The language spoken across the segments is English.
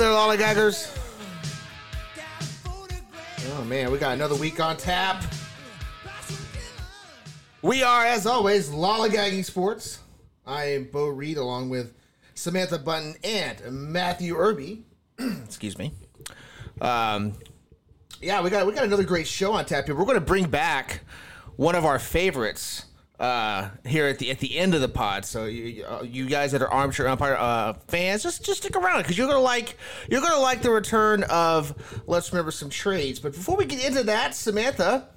Hello there, lollygaggers. Oh man, we got another week on tap. We are, as always, lollygagging sports. I am Bo Reed, along with Samantha Bunten and Matthew Irby. Excuse me. Um, yeah, we got we got another great show on tap here. We're going to bring back one of our favorites uh, here at the at the end of the pod. So you, uh, you guys that are armchair umpire uh, fans, just just stick around because you're gonna like you're gonna like the return of let's remember some trades. But before we get into that, Samantha,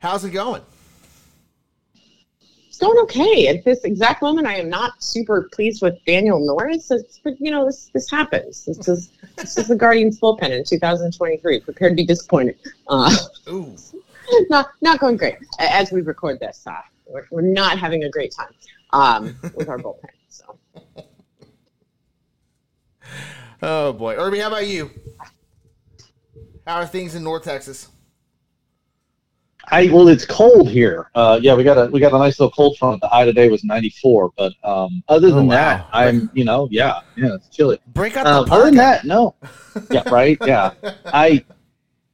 how's it going? It's going okay. At this exact moment, I am not super pleased with Daniel Norris. It's, but you know, this this happens. This is this is the Guardians bullpen in 2023. Prepare to be disappointed. Uh, Ooh. not not going great as we record this. Uh, we're, we're not having a great time um, with our bullpen. So Oh boy, Irby, how about you? How are things in North Texas? I well, it's cold here. Uh, yeah, we got a we got a nice little cold front. The high today was 94, but um, other than Oh, wow. that, I'm you know yeah yeah it's chilly. Break out the Um, other than that, no. Yeah, right. Yeah, I,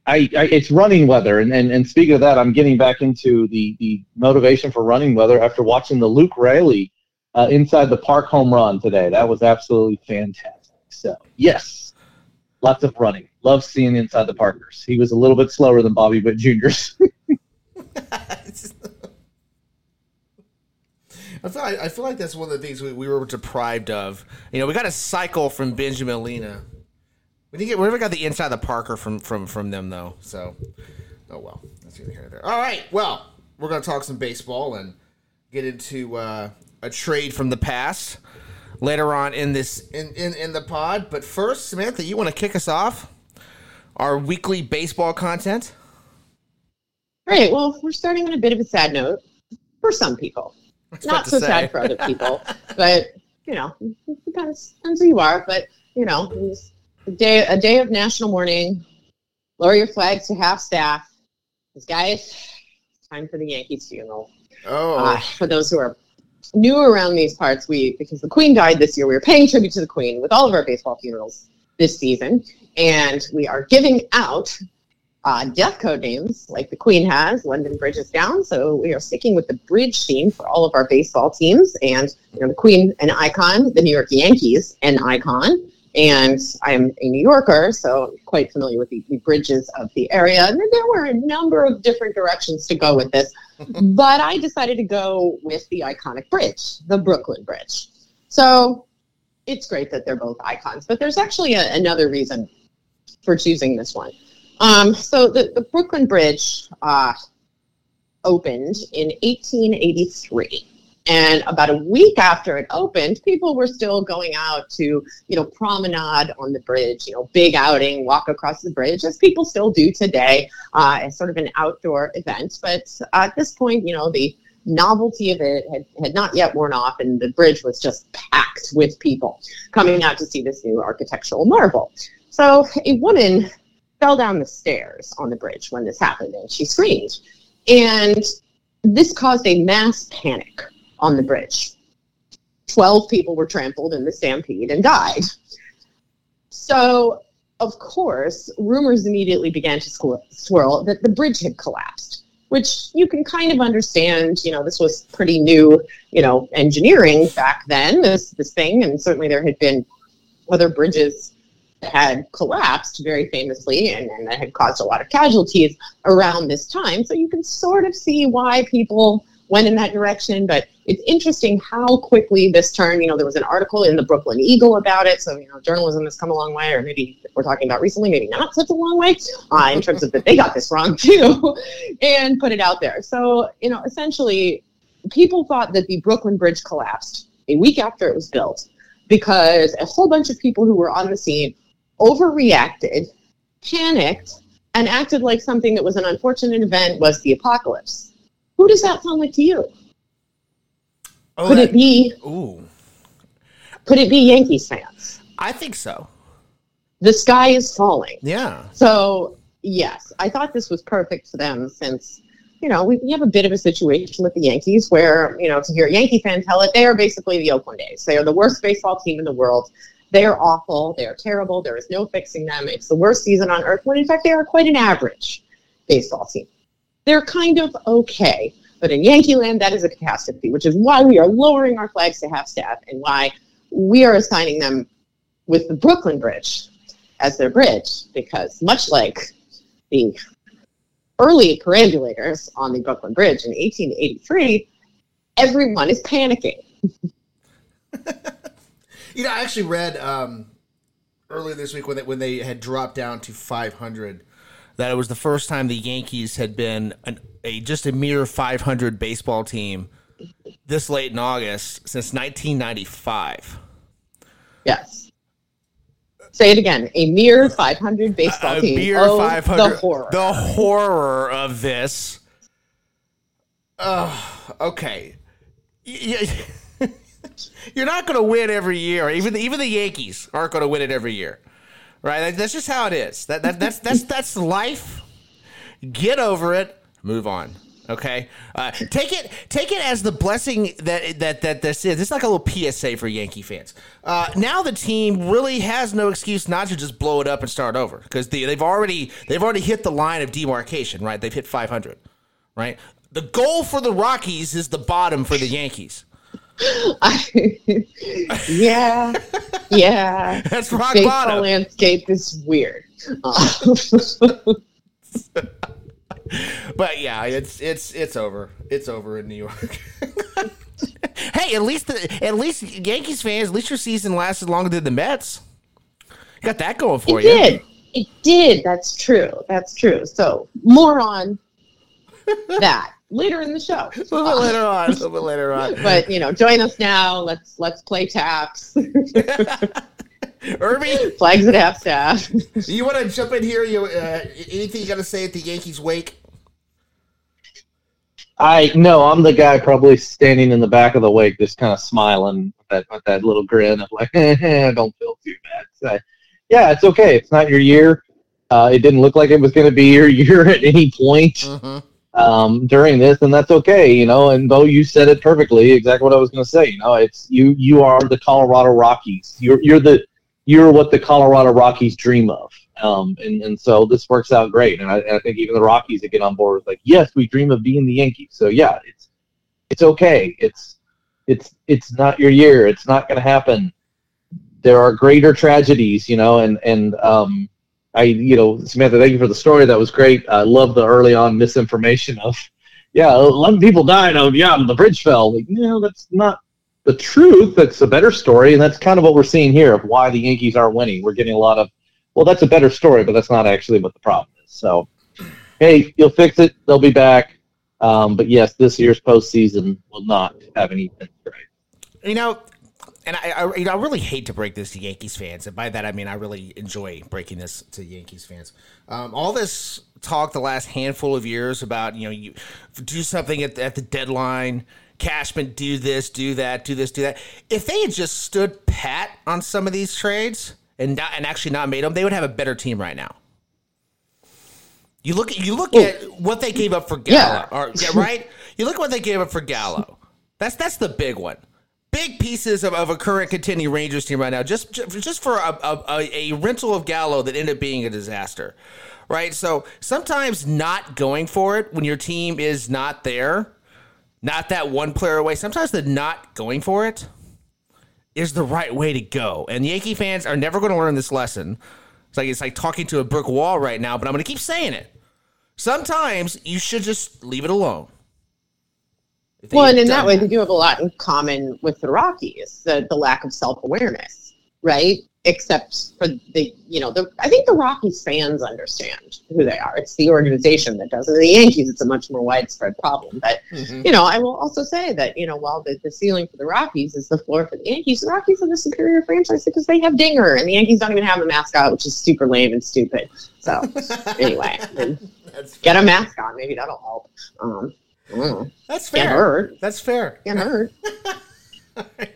I, I it's running weather, and, and and speaking of that, I'm getting back into the the motivation for running weather after watching the Luke Raley uh, inside the park home run today. That was absolutely fantastic. So yes, lots of running. Love seeing inside the Parkers. He was a little bit slower than Bobby Witt Jr.'s. I feel, like, I feel like that's one of the things we, we were deprived of. You know, we got a cycle from Benjamin Lena. We didn't get we never got the inside of the Parker from from from them though. So, oh well, that's neither here nor there. All right, well, we're gonna talk some baseball and get into uh, a trade from the past later on in this in, in in the pod. But first, Samantha, you want to kick us off our weekly baseball content? great. Well, we're starting on a bit of a sad note for some people. Not so say. sad for other people, but you know, it depends, depends who you are. But you know, day a day of national mourning. Lower your flags to half staff. Because guys, it's time for the Yankees funeral. Oh, Uh, for those who are new around these parts, we because the Queen died this year, we were paying tribute to the Queen with all of our baseball funerals this season, and we are giving out uh, death code names like the Queen has. London Bridge is down, so we are sticking with the bridge theme for all of our baseball teams, and you know the Queen an icon, the New York Yankees an icon. And I'm a New Yorker, so quite familiar with the, the bridges of the area. And there were a number of different directions to go with this but I decided to go with the iconic bridge, the Brooklyn Bridge. So it's great that they're both icons, but there's actually a, another reason for choosing this one. Um, so the, the Brooklyn Bridge uh, opened in 1883. And about a week after it opened, people were still going out to, you know, promenade on the bridge, you know, big outing, walk across the bridge, as people still do today uh, as sort of an outdoor event. But at this point, you know, the novelty of it had, had not yet worn off, and the bridge was just packed with people coming out to see this new architectural marvel. So a woman fell down the stairs on the bridge when this happened, and she screamed. And this caused a mass panic on the bridge. 12 people were trampled in the stampede and died. So, of course, rumors immediately began to swirl that the bridge had collapsed, which you can kind of understand. You know, this was pretty new, you know, engineering back then, this, this thing, and certainly there had been other bridges that had collapsed very famously and, and that had caused a lot of casualties around this time. So you can sort of see why people went in that direction. But it's interesting how quickly this turned. You know, there was an article in the Brooklyn Eagle about it. So, you know, journalism has come a long way, or maybe we're talking about recently, maybe not such a long way uh, in terms of that they got this wrong too and put it out there. So, you know, essentially, people thought that the Brooklyn Bridge collapsed a week after it was built because a whole bunch of people who were on the scene overreacted, panicked, and acted like something that was an unfortunate event was the apocalypse. Who does that sound like to you? Oh Could that- it be ooh, could it be Yankees fans? I think so. The sky is falling. Yeah. So yes, I thought this was perfect for them since you know we, we have a bit of a situation with the Yankees where you know to hear a Yankee fan tell it, they are basically the Oakland A's. They are the worst baseball team in the world. They're awful. They're terrible. There is no fixing them. It's the worst season on earth when, in fact, they are quite an average baseball team. They're kind of okay. But in Yankee land, that is a catastrophe, which is why we are lowering our flags to half staff and why we are assigning them with the Brooklyn Bridge as their bridge, because much like the early perambulators on the Brooklyn Bridge in 1883, everyone is panicking. you know, I actually read um, earlier this week when they, when they had dropped down to 500 that it was the first time the Yankees had been an, a just a mere 500 baseball team this late in August since 1995. Yes. Say it again. A mere 500 baseball a team. mere oh, 500. The horror. The horror of this. Oh, okay. You're not going to win every year. Even even the Yankees aren't going to win it every year, right? Like, That's just how it is. That, that that's that's that's life. Get over it. Move on. Okay. Uh, take it take it as the blessing that that that this is. It's like a little PSA for Yankee fans. Uh, now the team really has no excuse not to just blow it up and start over because they, they've already they've already hit the line of demarcation. Right. They've hit 500. Right. The goal for the Rockies is the bottom for the Yankees. yeah. Yeah. That's rock Baseball bottom. landscape is weird. But yeah, it's it's it's over. It's over in New York. hey, at least the, at least Yankees fans, at least your season lasted longer than the Mets. You got that going for you. it you. did. It did. That's true. That's true. So more on that later in the show. A little bit later on. A little bit later on. But you know, join us now. Let's let's play taps. Irby, Flags at half staff. you want to jump in here? You uh, anything you got to say at the Yankees wake? I no, I'm the guy probably standing in the back of the wake, just kind of smiling with that with that little grin of like, I don't feel too bad. So, yeah, it's okay. It's not your year. Uh, it didn't look like it was going to be your year at any point Mm-hmm. Um, during this, and that's okay. You know, and Bo, you said it perfectly. Exactly what I was going to say. You know, it's you. You are the Colorado Rockies. You're you're the you're what the Colorado Rockies dream of. Um, and, and so this works out great. And I, and I think even the Rockies that get on board with like, yes, we dream of being the Yankees. So yeah, it's it's okay. It's it's it's not your year. It's not going to happen. There are greater tragedies, you know. And and um, I, you know, Samantha, thank you for the story. That was great. I love the early on misinformation of, yeah, eleven people died. Oh yeah, the bridge fell. Like, no, that's not the truth. That's a better story, and that's kind of what we're seeing here of why the Yankees aren't winning. We're getting a lot of, well, that's a better story, but that's not actually what the problem is. So, hey, you'll fix it. They'll be back. Um, but yes, this year's postseason will not have any right. You know, and I, I, you know, I really hate to break this to Yankees fans, and by that I mean I really enjoy breaking this to Yankees fans. Um, all this talk the last handful of years about you know you do something at the, at the deadline, Cashman do this, do that, do this, do that. If they had just stood pat on some of these trades and not, and actually not made them, they would have a better team right now. You look you look at what they gave up for Gallo, Yeah. or, yeah, right? You look at what they gave up for Gallo. That's that's the big one. Big pieces of, of a current contending Rangers team right now, just just for a, a, a rental of Gallo that ended up being a disaster, right? So sometimes not going for it when your team is not there, not that one player away. Sometimes the not going for it is the right way to go. And Yankee fans are never going to learn this lesson. It's like it's like talking to a brick wall right now, but I'm going to keep saying it. Sometimes you should just leave it alone. Well, and in that done way, they do have a lot in common with the Rockies, the, the lack of self awareness, right? Except for the, you know, the I think the Rockies fans understand who they are. It's the organization that does it. The Yankees, it's a much more widespread problem. But, Mhm. you know, I will also say that, you know, while the, the ceiling for the Rockies is the floor for the Yankees, the Rockies are the superior franchise because they have Dinger, and the Yankees don't even have a mascot, which is super lame and stupid. So, anyway, get a mascot. Maybe that'll help. Um, I don't know. That's Can't fair. hurt. That's fair. Can't hurt.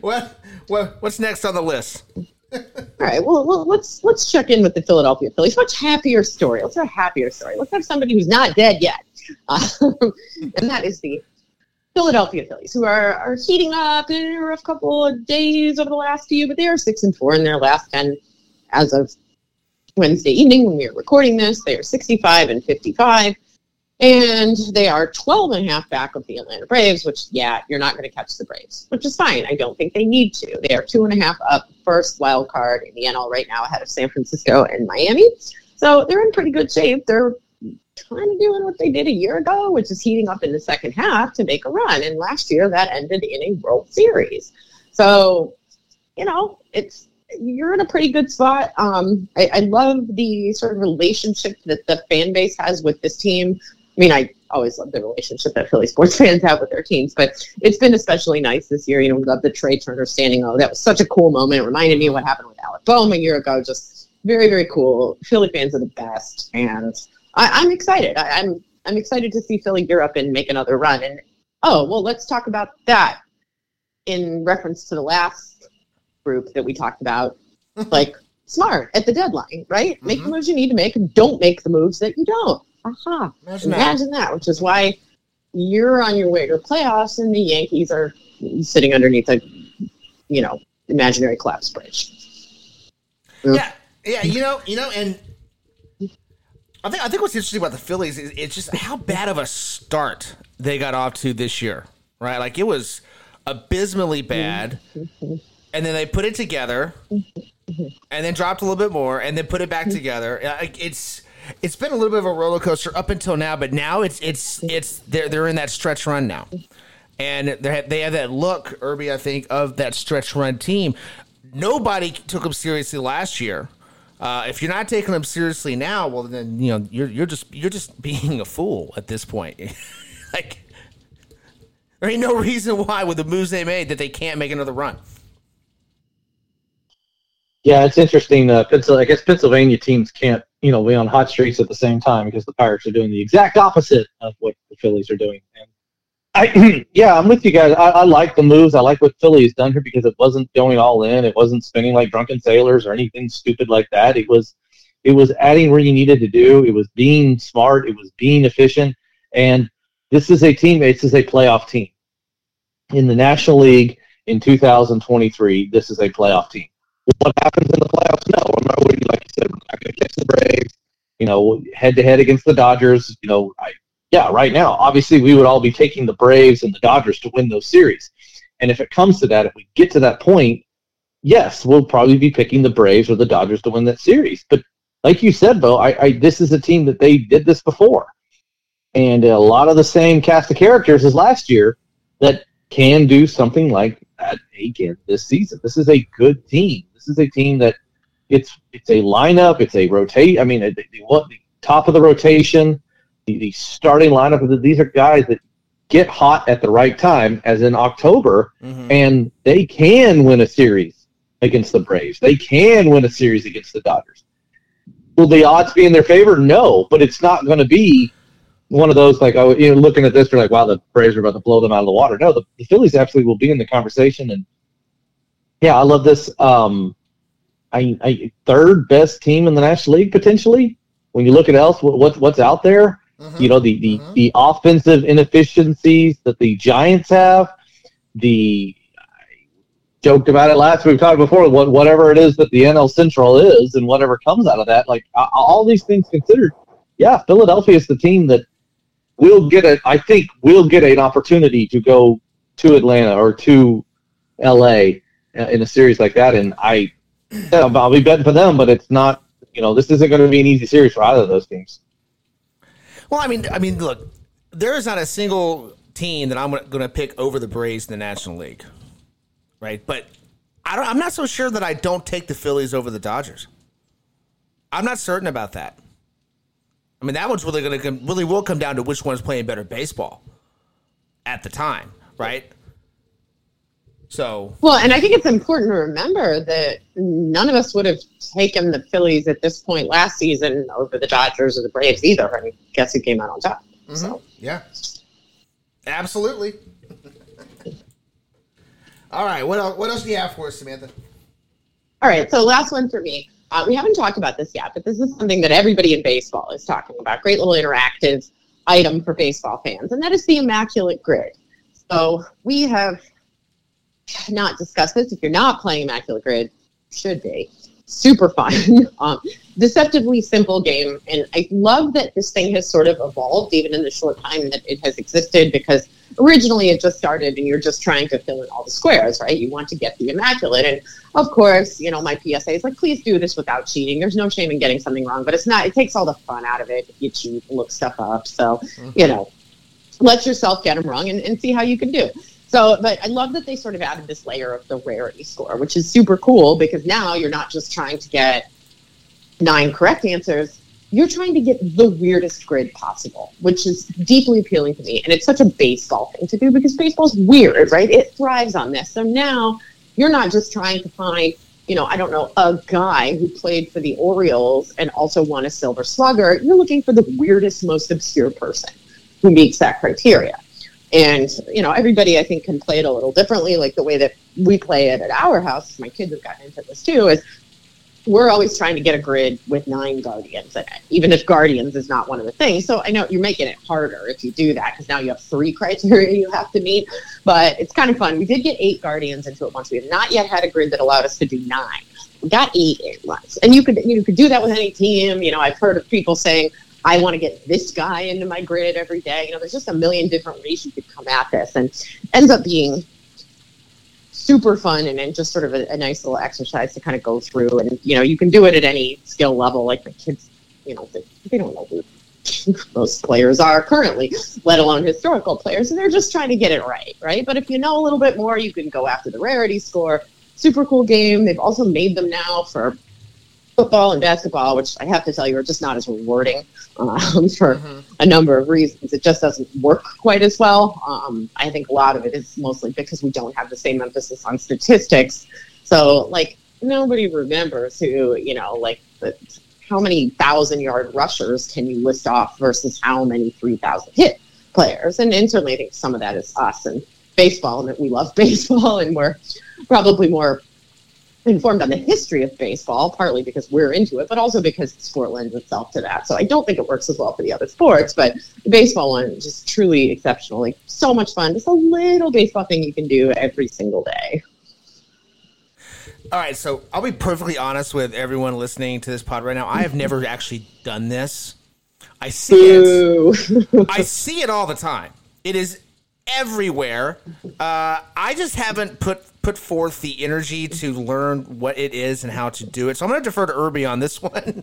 What what what's next on the list? All right. Well, well, let's let's check in with the Philadelphia Phillies. Much happier story. Let's have a happier story. Let's have somebody who's not dead yet, uh, and that is the Philadelphia Phillies, who are, are heating up in a rough couple of days over the last few, but they are six and four in their last ten as of Wednesday evening when we are recording this. They are 65 and 55. And they are 12 and a half back of the Atlanta Braves, which, yeah, you're not going to catch the Braves, which is fine. I don't think they need to. They are two and a half up first wild card in the NL right now ahead of San Francisco and Miami. So they're in pretty good shape. They're kind of doing what they did a year ago, which is heating up in the second half to make a run. And last year that ended in a World Series. So, you know, it's you're in a pretty good spot. Um, I, I love the sort of relationship that the fan base has with this team. I mean, I always love the relationship that Philly sports fans have with their teams, but it's been especially nice this year. You know, we love the Trea Turner standing. Oh, that was such a cool moment. It reminded me of what happened with Alec Bohm a year ago. Just very, very cool. Philly fans are the best, and I, am excited. I, I'm I'm excited to see Philly gear up and make another run. And oh, well, let's talk about that in reference to the last group that we talked about. like smart at the deadline, right? Mm-hmm. Make the moves you need to make, and don't make the moves that you don't. Aha! Imagine, Imagine that. that. Which is why you're on your way to playoffs, and the Yankees are sitting underneath a, you know, imaginary collapse bridge. Yeah, yeah, you know, you know, and I think I think what's interesting about the Phillies is it's just how bad of a start they got off to this year, right? Like it was abysmally bad, and then they put it together, and then dropped a little bit more, and then put it back together. It's it's been a little bit of a roller coaster up until now, but now it's it's it's they're they're in that stretch run now, and they have they have that look, Irby, I think, of that stretch run team. Nobody took them seriously last year. Uh, if you're not taking them seriously now, well, then you know you're you're just you're just being a fool at this point. like there ain't no reason why with the moves they made that they can't make another run. Yeah, it's interesting. Uh, I guess Pennsylvania teams can't you know be on hot streaks at the same time because the Pirates are doing the exact opposite of what the Phillies are doing. And I, yeah, I'm with you guys. I, I, like the moves. I like what Philly has done here because it wasn't going all in. It wasn't spinning like drunken sailors or anything stupid like that. It was, it was adding where you needed to do. It was being smart. It was being efficient. And this is a team. This is a playoff team in the National League in 2023. This is a playoff team. What happens in the playoffs? No, I'm not. Like you said, we're not going to catch the Braves. You know, head to head against the Dodgers. You know, I, yeah, right now, obviously we would all be taking the Braves and the Dodgers to win those series. And if it comes to that, if we get to that point, yes, we'll probably be picking the Braves or the Dodgers to win that series. But like you said, Bo, I, I this is a team that they did this before. And a lot of the same cast of characters as last year that can do something like that again this season. This is a good team. This is a team that it's it's a lineup, it's a rotate. I mean, want the top of the rotation the, the starting lineup. These are guys that get hot at the right time, as in October, mm-hmm. and they can win a series against the Braves. They can win a series against the Dodgers. Will the odds be in their favor? No, but it's not going to be one of those like oh you know looking at this you're like wow the Braves are about to blow them out of the water. No, the, the Phillies absolutely will be in the conversation, and yeah, I love this. Um, I, I third best team in the National League potentially. When you look at else what, what's out there, Mm-hmm. You know, the, the, mm-hmm. the offensive inefficiencies that the Giants have, the joked about it last week, we've talked before, what, whatever it is that the NL Central is and whatever comes out of that, like all these things considered, yeah, Philadelphia is the team that will get it. I think will get an opportunity to go to Atlanta or to LA in a series like that. And I, I'll be betting for them, but it's not, you know, this isn't going to be an easy series for either of those teams. Well, I mean, I mean, look, there is not a single team that I'm going to pick over the Braves in the National League, right? But I don't, I'm not so sure that I don't take the Phillies over the Dodgers. I'm not certain about that. I mean, that one's really going to really will come down to which one's playing better baseball at the time, right? So well, and I think it's important to remember that none of us would have taken the Phillies at this point last season over the Dodgers or the Braves either. And guess who came out on top? Mm-hmm. So yeah, absolutely. All right, what else? What else do you have for us, Samantha? All right, so last one for me. Uh, we haven't talked about this yet, but this is something that everybody in baseball is talking about. Great little interactive item for baseball fans, and that is the Immaculate Grid. So we have not discussed this. If you're not playing Immaculate Grid, should be super fun, um, deceptively simple game. And I love that this thing has sort of evolved even in the short time that it has existed because originally it just started and you're just trying to fill in all the squares, right? You want to get the immaculate. And of course, you know, my PSA is like, please do this without cheating. There's no shame in getting something wrong, but it's not, it takes all the fun out of it if you cheat and look stuff up. So, mm-hmm. you know, let yourself get them wrong and, and see how you can do. So, but I love that they sort of added this layer of the rarity score, which is super cool because now you're not just trying to get nine correct answers, you're trying to get the weirdest grid possible, which is deeply appealing to me. And it's such a baseball thing to do because baseball's weird, right? It thrives on this. So now you're not just trying to find, you know, I don't know, a guy who played for the Orioles and also won a silver slugger. You're looking for the weirdest, most obscure person who meets that criteria. And, you know, everybody I think can play it a little differently. Like the way that we play it at our house, my kids have gotten into this too, is we're always trying to get a grid with nine guardians in it, even if guardians is not one of the things. So I know you're making it harder if you do that because now you have three criteria you have to meet. But it's kind of fun. We did get eight guardians into it once. We have not yet had a grid that allowed us to do nine. We got eight at once, and you could you could do that with any team. You know, I've heard of people saying, I want to get this guy into my grid every day. You know, there's just a million different ways you could come at this, and ends up being super fun and, and just sort of a, a, nice little exercise to kind of go through. And you know, you can do it at any skill level. Like the kids, you know, they, they don't know who most players are currently, let alone historical players, and they're just trying to get it right, right? But if you know a little bit more, you can go after the rarity score. Super cool game. They've also made them now for football and basketball, which I have to tell you are just not as rewarding um, for mm-hmm. a number of reasons. It just doesn't work quite as well. Um, I think a lot of it is mostly because we don't have the same emphasis on statistics. So, like, nobody remembers who, you know, like, the, how many thousand yard rushers can you list off versus how many 3,000 hit players? And, and certainly I think some of that is us and baseball, and that we love baseball, and we're probably more informed on the history of baseball, partly because we're into it, but also because the sport lends itself to that. So I don't think it works as well for the other sports, but the baseball one is just truly exceptional. Like so much fun. Just a little baseball thing you can do every single day. All right, so I'll be perfectly honest with everyone listening to this pod right now. I have never actually done this. I see it. I see it all the time. It is everywhere. Uh, I just haven't put put forth the energy to learn what it is and how to do it. So I'm going to defer to Irby on this one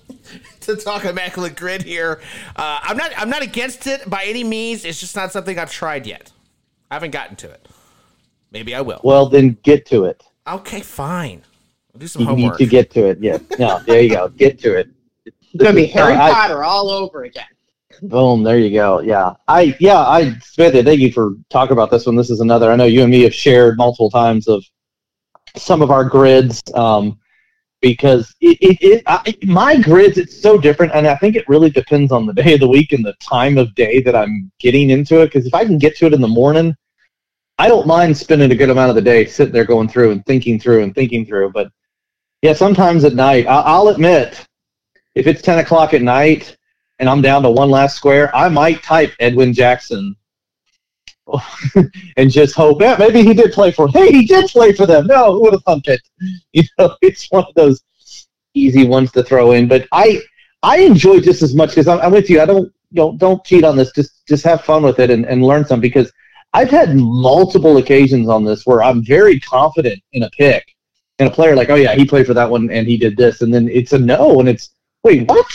to talk immaculate grid here. Uh, I'm not I'm not against it by any means. It's just not something I've tried yet. I haven't gotten to it. Maybe I will. Well, then get to it. Okay, fine. I'll do some you homework. need to get to it. Yeah. No, there you go. Get to it. It's going to be Harry uh, Potter I, all over again. Boom, there you go. Yeah. I yeah, I Smith, thank you for talking about this one. This is another I know you and me have shared multiple times of some of our grids. Um, because it, it, it I, my grids it's so different and i think it really depends on the day of the week and the time of day that i'm getting into it because if i can get to it in the morning i don't mind spending a good amount of the day sitting there going through and thinking through and thinking through but yeah sometimes at night I, i'll admit if it's 10 o'clock at night and I'm down to one last square, I might type Edwin Jackson and just hope, yeah, maybe he did play for. Hey, he did play for them. No, who would have thunk it? You know, it's one of those easy ones to throw in. But I I enjoy just as much because I'm, I'm, with you. I don't know don't cheat on this. Just just have fun with it and, and learn some because I've had multiple occasions on this where I'm very confident in a pick and a player like, oh yeah, he played for that one and he did this, and then it's a no, and it's wait what?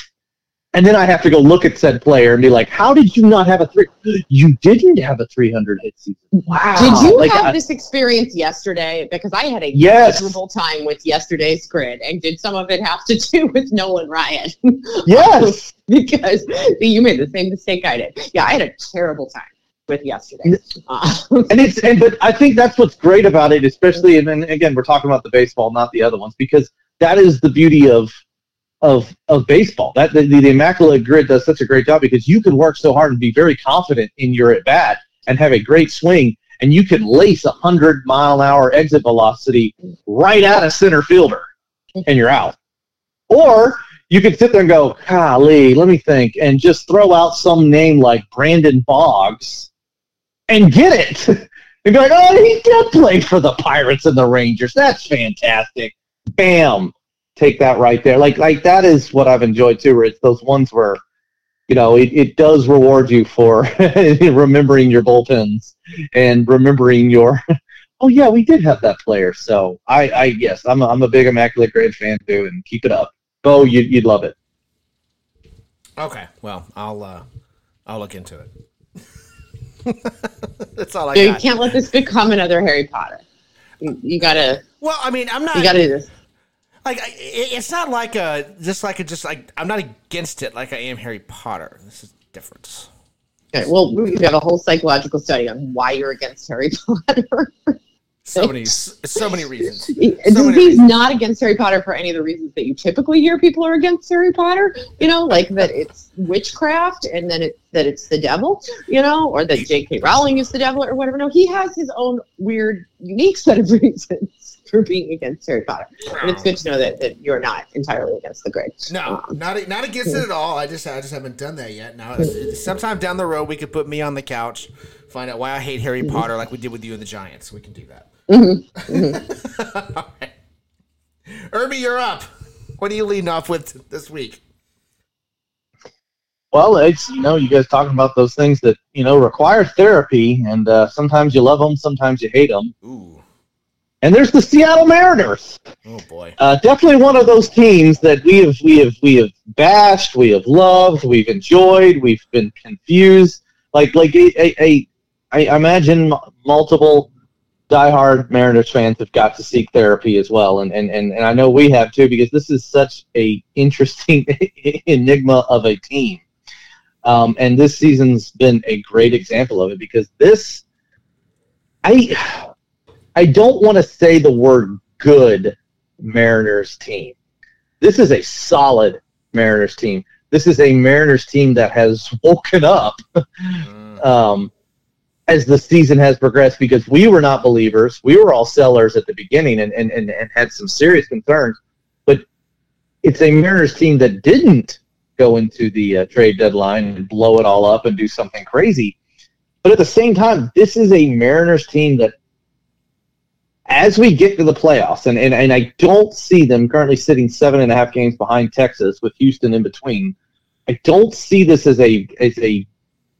And then I have to go look at said player and be like, "How did you not have a three? You didn't have a 300 hit season. Wow! Did you like, have I, this experience yesterday? Because I had a yes. miserable time with yesterday's grid, and did some of it have to do with Nolan Ryan? Yes, because you made the same mistake I did. Yeah, I had a terrible time with yesterday. Uh, and it's and but I think that's what's great about it, especially and, then again we're talking about the baseball, not the other ones, because that is the beauty of of of baseball. That the, the immaculate grid does such a great job because you can work so hard and be very confident in your at bat and have a great swing, and you can lace a hundred mile an hour exit velocity right at a center fielder, and you're out. Or you could sit there and go, golly, let me think, and just throw out some name like Brandon Boggs, and get it. and be like, oh, he did play for the Pirates and the Rangers. That's fantastic. Bam. Take that right there. Like like that is what I've enjoyed too, where it's those ones where, you know, it, it does reward you for remembering your bullpens and remembering your oh yeah, we did have that player. So I, I yes, I'm a, I'm a big Immaculate Grid fan too, and keep it up. Bo, you, you'd love it. Okay, well, I'll uh, I'll look into it. That's all I You got. can't let this become another Harry Potter. You, you gotta, Well, I mean, I'm not you gotta do this. Like it's not like a just like a just like I'm not against it like I am Harry Potter. This is different. Okay, well, we have a whole psychological study on why you're against Harry Potter. So many so many reasons. So many he's reasons. not against Harry Potter for any of the reasons that you typically hear people are against Harry Potter. You know, like that it's witchcraft and then it that it's the devil. You know, or that J.K. Rowling is the devil or whatever. No, he has his own weird, unique set of reasons for being against Harry Potter. And it's good to know that, that you're not entirely against the grade. No, um, not not against it at all. I just I just haven't done that yet. Now, it's- it's- sometime down the road, we could put me on the couch, find out why I hate Harry mm-hmm. Potter, like we did with you and the Giants. We can do that. Mm-hmm. Mm-hmm. All right. Irby, you're up. What are you leading off with this week? Well, it's you know, you guys talking about those things that you know require therapy, and uh, sometimes you love them, sometimes you hate them. Ooh, And there's the Seattle Mariners. oh boy. Uh, definitely one of those teams that we have we have we have bashed, we have loved, we've enjoyed, we've been confused. Like like a, a, a I imagine m- multiple diehard Mariners fans have got to seek therapy as well, and and, and, and I know we have too because this is such a interesting enigma of a team. Um, and this season's been a great example of it because this, I, I don't want to say the word good Mariners team. This is a solid Mariners team. This is a Mariners team that has woken up Mm. um, as the season has progressed because we were not believers. We were all sellers at the beginning and, and, and, and had some serious concerns. But it's a Mariners team that didn't go into the uh, trade deadline and blow it all up and do something crazy. But at the same time, this is a Mariners team that, as we get to the playoffs, and, and, and I don't see them currently sitting seven and a half games behind Texas with Houston in between. I don't see this as a as a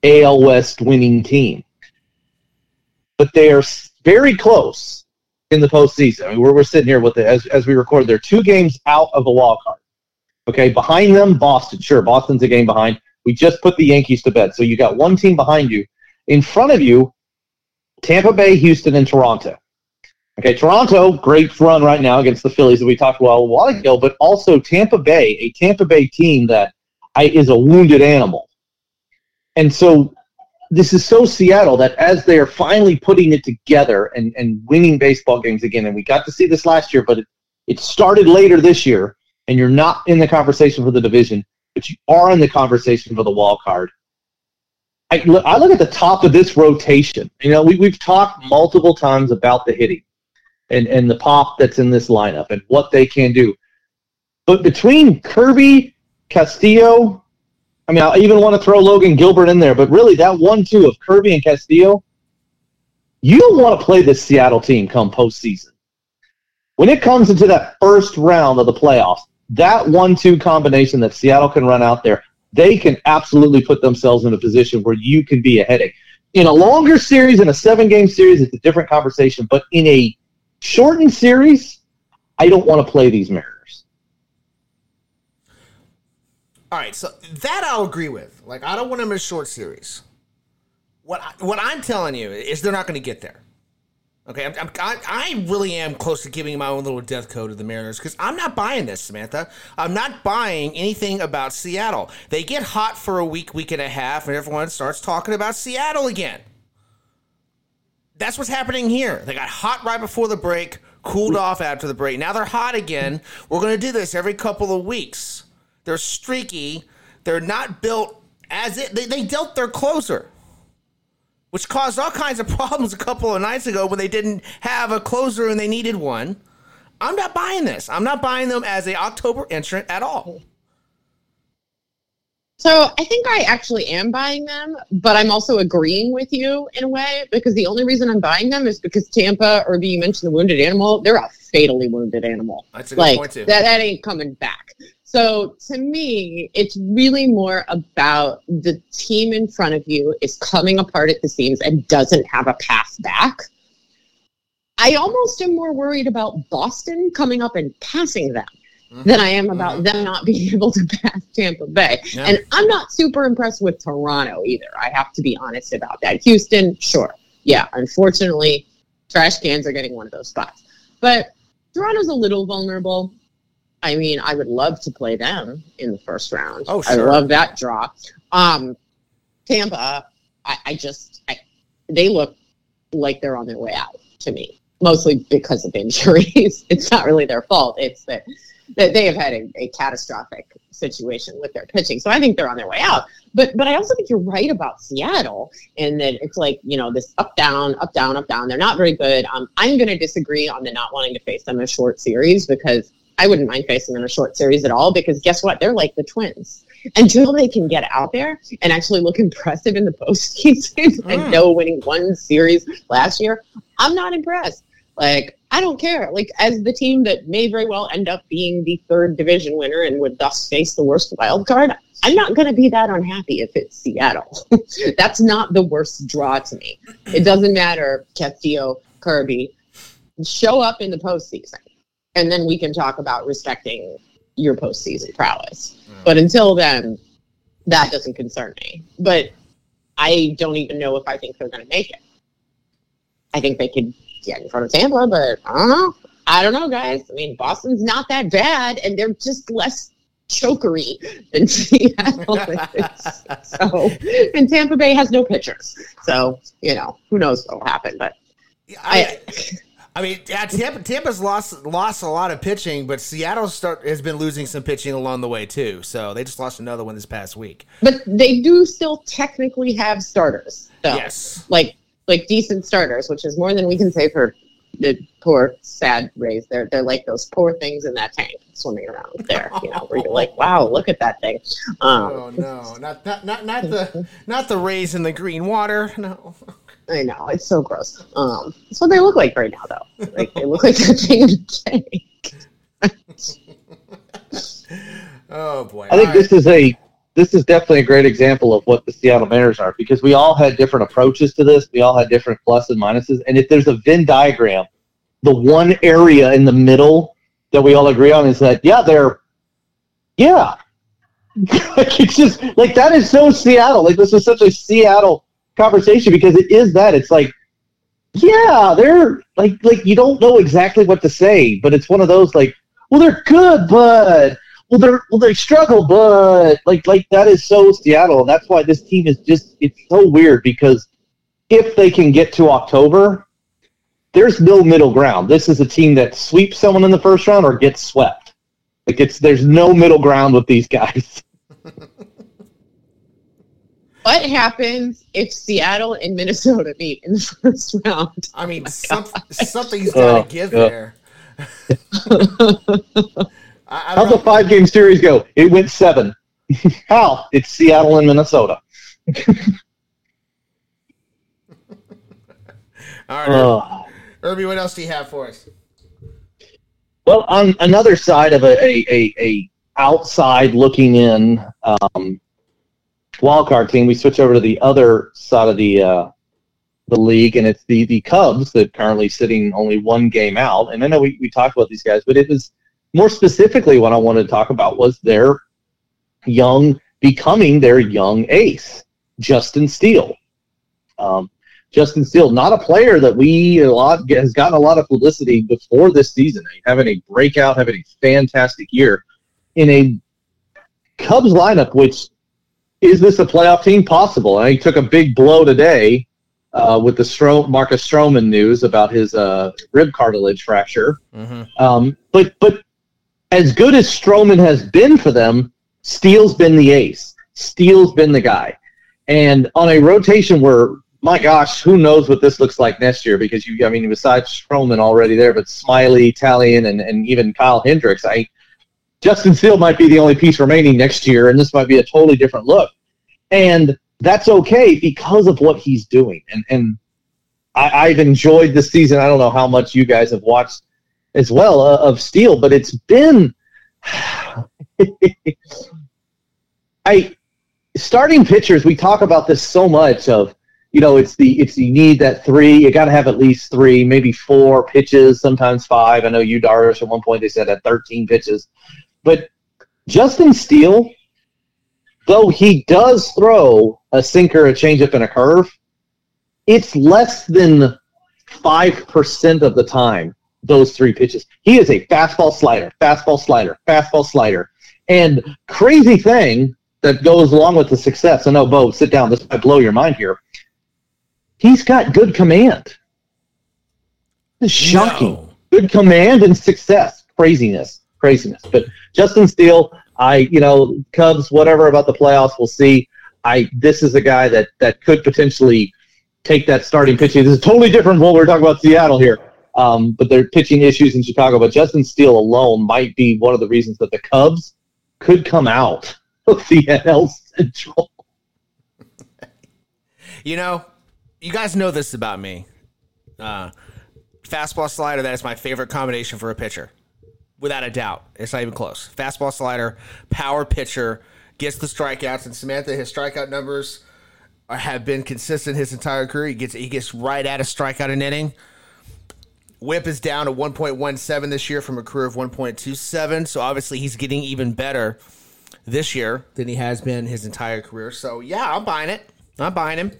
AL West winning team. But they are very close in the postseason. I mean, we're, we're sitting here with it as, as we record. They're two games out of the wild card. Okay, behind them, Boston. Sure, Boston's a game behind. We just put the Yankees to bed. So you got one team behind you. In front of you, Tampa Bay, Houston, and Toronto. Okay, Toronto, great run right now against the Phillies that we talked about a while ago, but also Tampa Bay, a Tampa Bay team that I, is a wounded animal. And so this is so Seattle that as they're finally putting it together and, and winning baseball games again, and we got to see this last year, but it, it started later this year, and you're not in the conversation for the division, but you are in the conversation for the wild card. I, look- I look at the top of this rotation. You know, we, we've talked multiple times about the hitting and, and the pop that's in this lineup and what they can do. But between Kirby, Castillo, I mean, I even want to throw Logan Gilbert in there, but really that one-two of Kirby and Castillo, you don't want to play this Seattle team come postseason. When it comes into that first round of the playoffs, that one-two combination that Seattle can run out there, they can absolutely put themselves in a position where you can be a headache. In a longer series, in a seven-game series, it's a different conversation. But in a shortened series, I don't want to play these Mariners. All right, so that I'll agree with. Like, I don't want them in a short series. What I, what I'm telling you is they're not going to get there. Okay, I'm, I'm, I, I really am close to giving my own little death code to the Mariners because I'm not buying this, Samantha. I'm not buying anything about Seattle. They get hot for a week, week and a half, and everyone starts talking about Seattle again. That's what's happening here. They got hot right before the break, cooled off after the break. Now they're hot again. We're going to do this every couple of weeks. They're streaky. They're not built as it. They, they dealt their closer, which caused all kinds of problems a couple of nights ago when they didn't have a closer and they needed one. I'm not buying this. I'm not buying them as a October entrant at all. So I think I actually am buying them, but I'm also agreeing with you in a way because the only reason I'm buying them is because Tampa, or you mentioned the wounded animal, they're a fatally wounded animal. That's a good like point too. that, that ain't coming back. So to me, it's really more about the team in front of you is coming apart at the seams and doesn't have a path back. I almost am more worried about Boston coming up and passing them than I am about Mhm. them not being able to pass Tampa Bay. Yeah. And I'm not super impressed with Toronto either. I have to be honest about that. Houston, sure. Yeah, unfortunately, trash cans are getting one of those spots. But Toronto's a little vulnerable. I mean, I would love to play them in the first round. Oh, I love that draw. Um, Tampa, I, I just, I, they look like they're on their way out to me, mostly because of injuries. it's not really their fault. It's that they have had a, a catastrophic situation with their pitching. So I think they're on their way out. But but I also think you're right about Seattle and that it's like, you know, this up down, up down, up down. They're not very good. Um, I'm gonna disagree on the not wanting to face them in a short series because I wouldn't mind facing them in a short series at all because guess what? They're like the twins. Until they can get out there and actually look impressive in the postseason Mm. and know winning one series last year, I'm not impressed. Like, I don't care. Like, as the team that may very well end up being the third division winner and would thus face the worst wild card, I'm not going to be that unhappy if it's Seattle. That's not the worst draw to me. It doesn't matter, Castillo, Kirby. Show up in the postseason, and then we can talk about respecting your postseason prowess. But until then, that doesn't concern me. But I don't even know if I think they're going to make it. I think they could get in front of Tampa, but I don't know. I don't know, guys. I mean, Boston's not that bad, and they're just less chokery than Seattle is. So, and Tampa Bay has no pitchers. So, you know, who knows what will happen. But I, I, I mean, yeah, Tampa, Tampa's lost lost a lot of pitching, but Seattle start has been losing some pitching along the way too. So they just lost another one this past week. but they do still technically have starters. So. Yes. like like decent starters, which is more than we can say for the poor sad Rays. They're they're like those poor things in that tank swimming around there, you know, where you're like, wow, look at that thing. Um, Oh no, not not not not the not the rays in the green water. No. I know it's so gross. Um, that's what they look like right now, though. Like they look like that thing in the tank. Oh boy. I think All this is a this is definitely a great example of what the Seattle Mariners are because we all had different approaches to this. We all had different plus and minuses. And if there's a Venn diagram, the one area in the middle that we all agree on is that yeah, they're yeah. like it's just like that is so Seattle. Like this is such a Seattle conversation because it is that. It's like yeah, they're like like you don't know exactly what to say, but it's one of those like, well, they're good, but well, they're well, they struggle, but like like that is so Seattle, and that's why this team is just it's so weird because if they can get to October, there's no middle ground. This is a team that sweeps someone in the first round or gets swept. Like it's there's no middle ground with these guys. What happens if Seattle and Minnesota meet in the first round? I mean, oh some, something's got to Oh, give yeah. there. I, I How's the five game series go? It went seven. How? It's Seattle and Minnesota. All right, Ugh. Irby, what else do you have for us? Well, on another side of a, a, a, a outside looking in um, wild card team, we switch over to the other side of the uh, the league, and it's the the Cubs that currently sitting only one game out. And I know we, we talked about these guys, but it was more specifically what I wanted to talk about was their young becoming their young ace, Justin Steele. Um, Justin Steele, not a player that we a lot has gotten a lot of publicity before this season, having a breakout, having a fantastic year in a Cubs lineup. Which is this a playoff team? Possible. And he took a big blow today uh, with the Stro- Marcus Stroman news about his uh, rib cartilage fracture. Mm-hmm. Um, but but as good as Stroman has been for them, Steele's been the ace. Steele's been the guy. And on a rotation where, my gosh, who knows what this looks like next year? Because you, I mean, besides Stroman already there, but Smiley, Taillon, and, and even Kyle Hendricks, I Justin Steele might be the only piece remaining next year, and this might be a totally different look. And that's okay because of what he's doing. And and I, have enjoyed this season. I don't know how much you guys have watched as well uh, of Steele, but it's been I starting pitchers. We talk about this so much of you know it's the it's you need that three. You got to have at least three, maybe four pitches, sometimes five. I know Yu Darvish at one point they said at 13 pitches, but Justin Steele, though he does throw a sinker, a changeup, and a curve, it's less than five percent of the time those three pitches. He is a fastball slider, fastball slider, fastball slider. And crazy thing that goes along with the success. I know, Bo, sit down. This might blow your mind here. He's got good command. Is shocking. No. Good command and success. Craziness. Craziness. But Justin Steele, I, you know, Cubs, whatever about the playoffs, we'll see. I this is a guy that that could potentially take that starting pitching. This is totally different from what we are talking about Seattle here. Um, but they're pitching issues in Chicago. But Justin Steele alone might be one of the reasons that the Cubs could come out of the NL Central. You know, you guys know this about me. Uh, fastball slider, that is my favorite combination for a pitcher. Without a doubt. It's not even close. Fastball slider, power pitcher, gets the strikeouts, and Samantha, his strikeout numbers have been consistent his entire career. He gets he gets right at a strikeout an inning. Whip is down to 1.17 this year from a career of 1.27. So obviously he's getting even better this year than he has been his entire career. So yeah, I'm buying it. I'm buying him.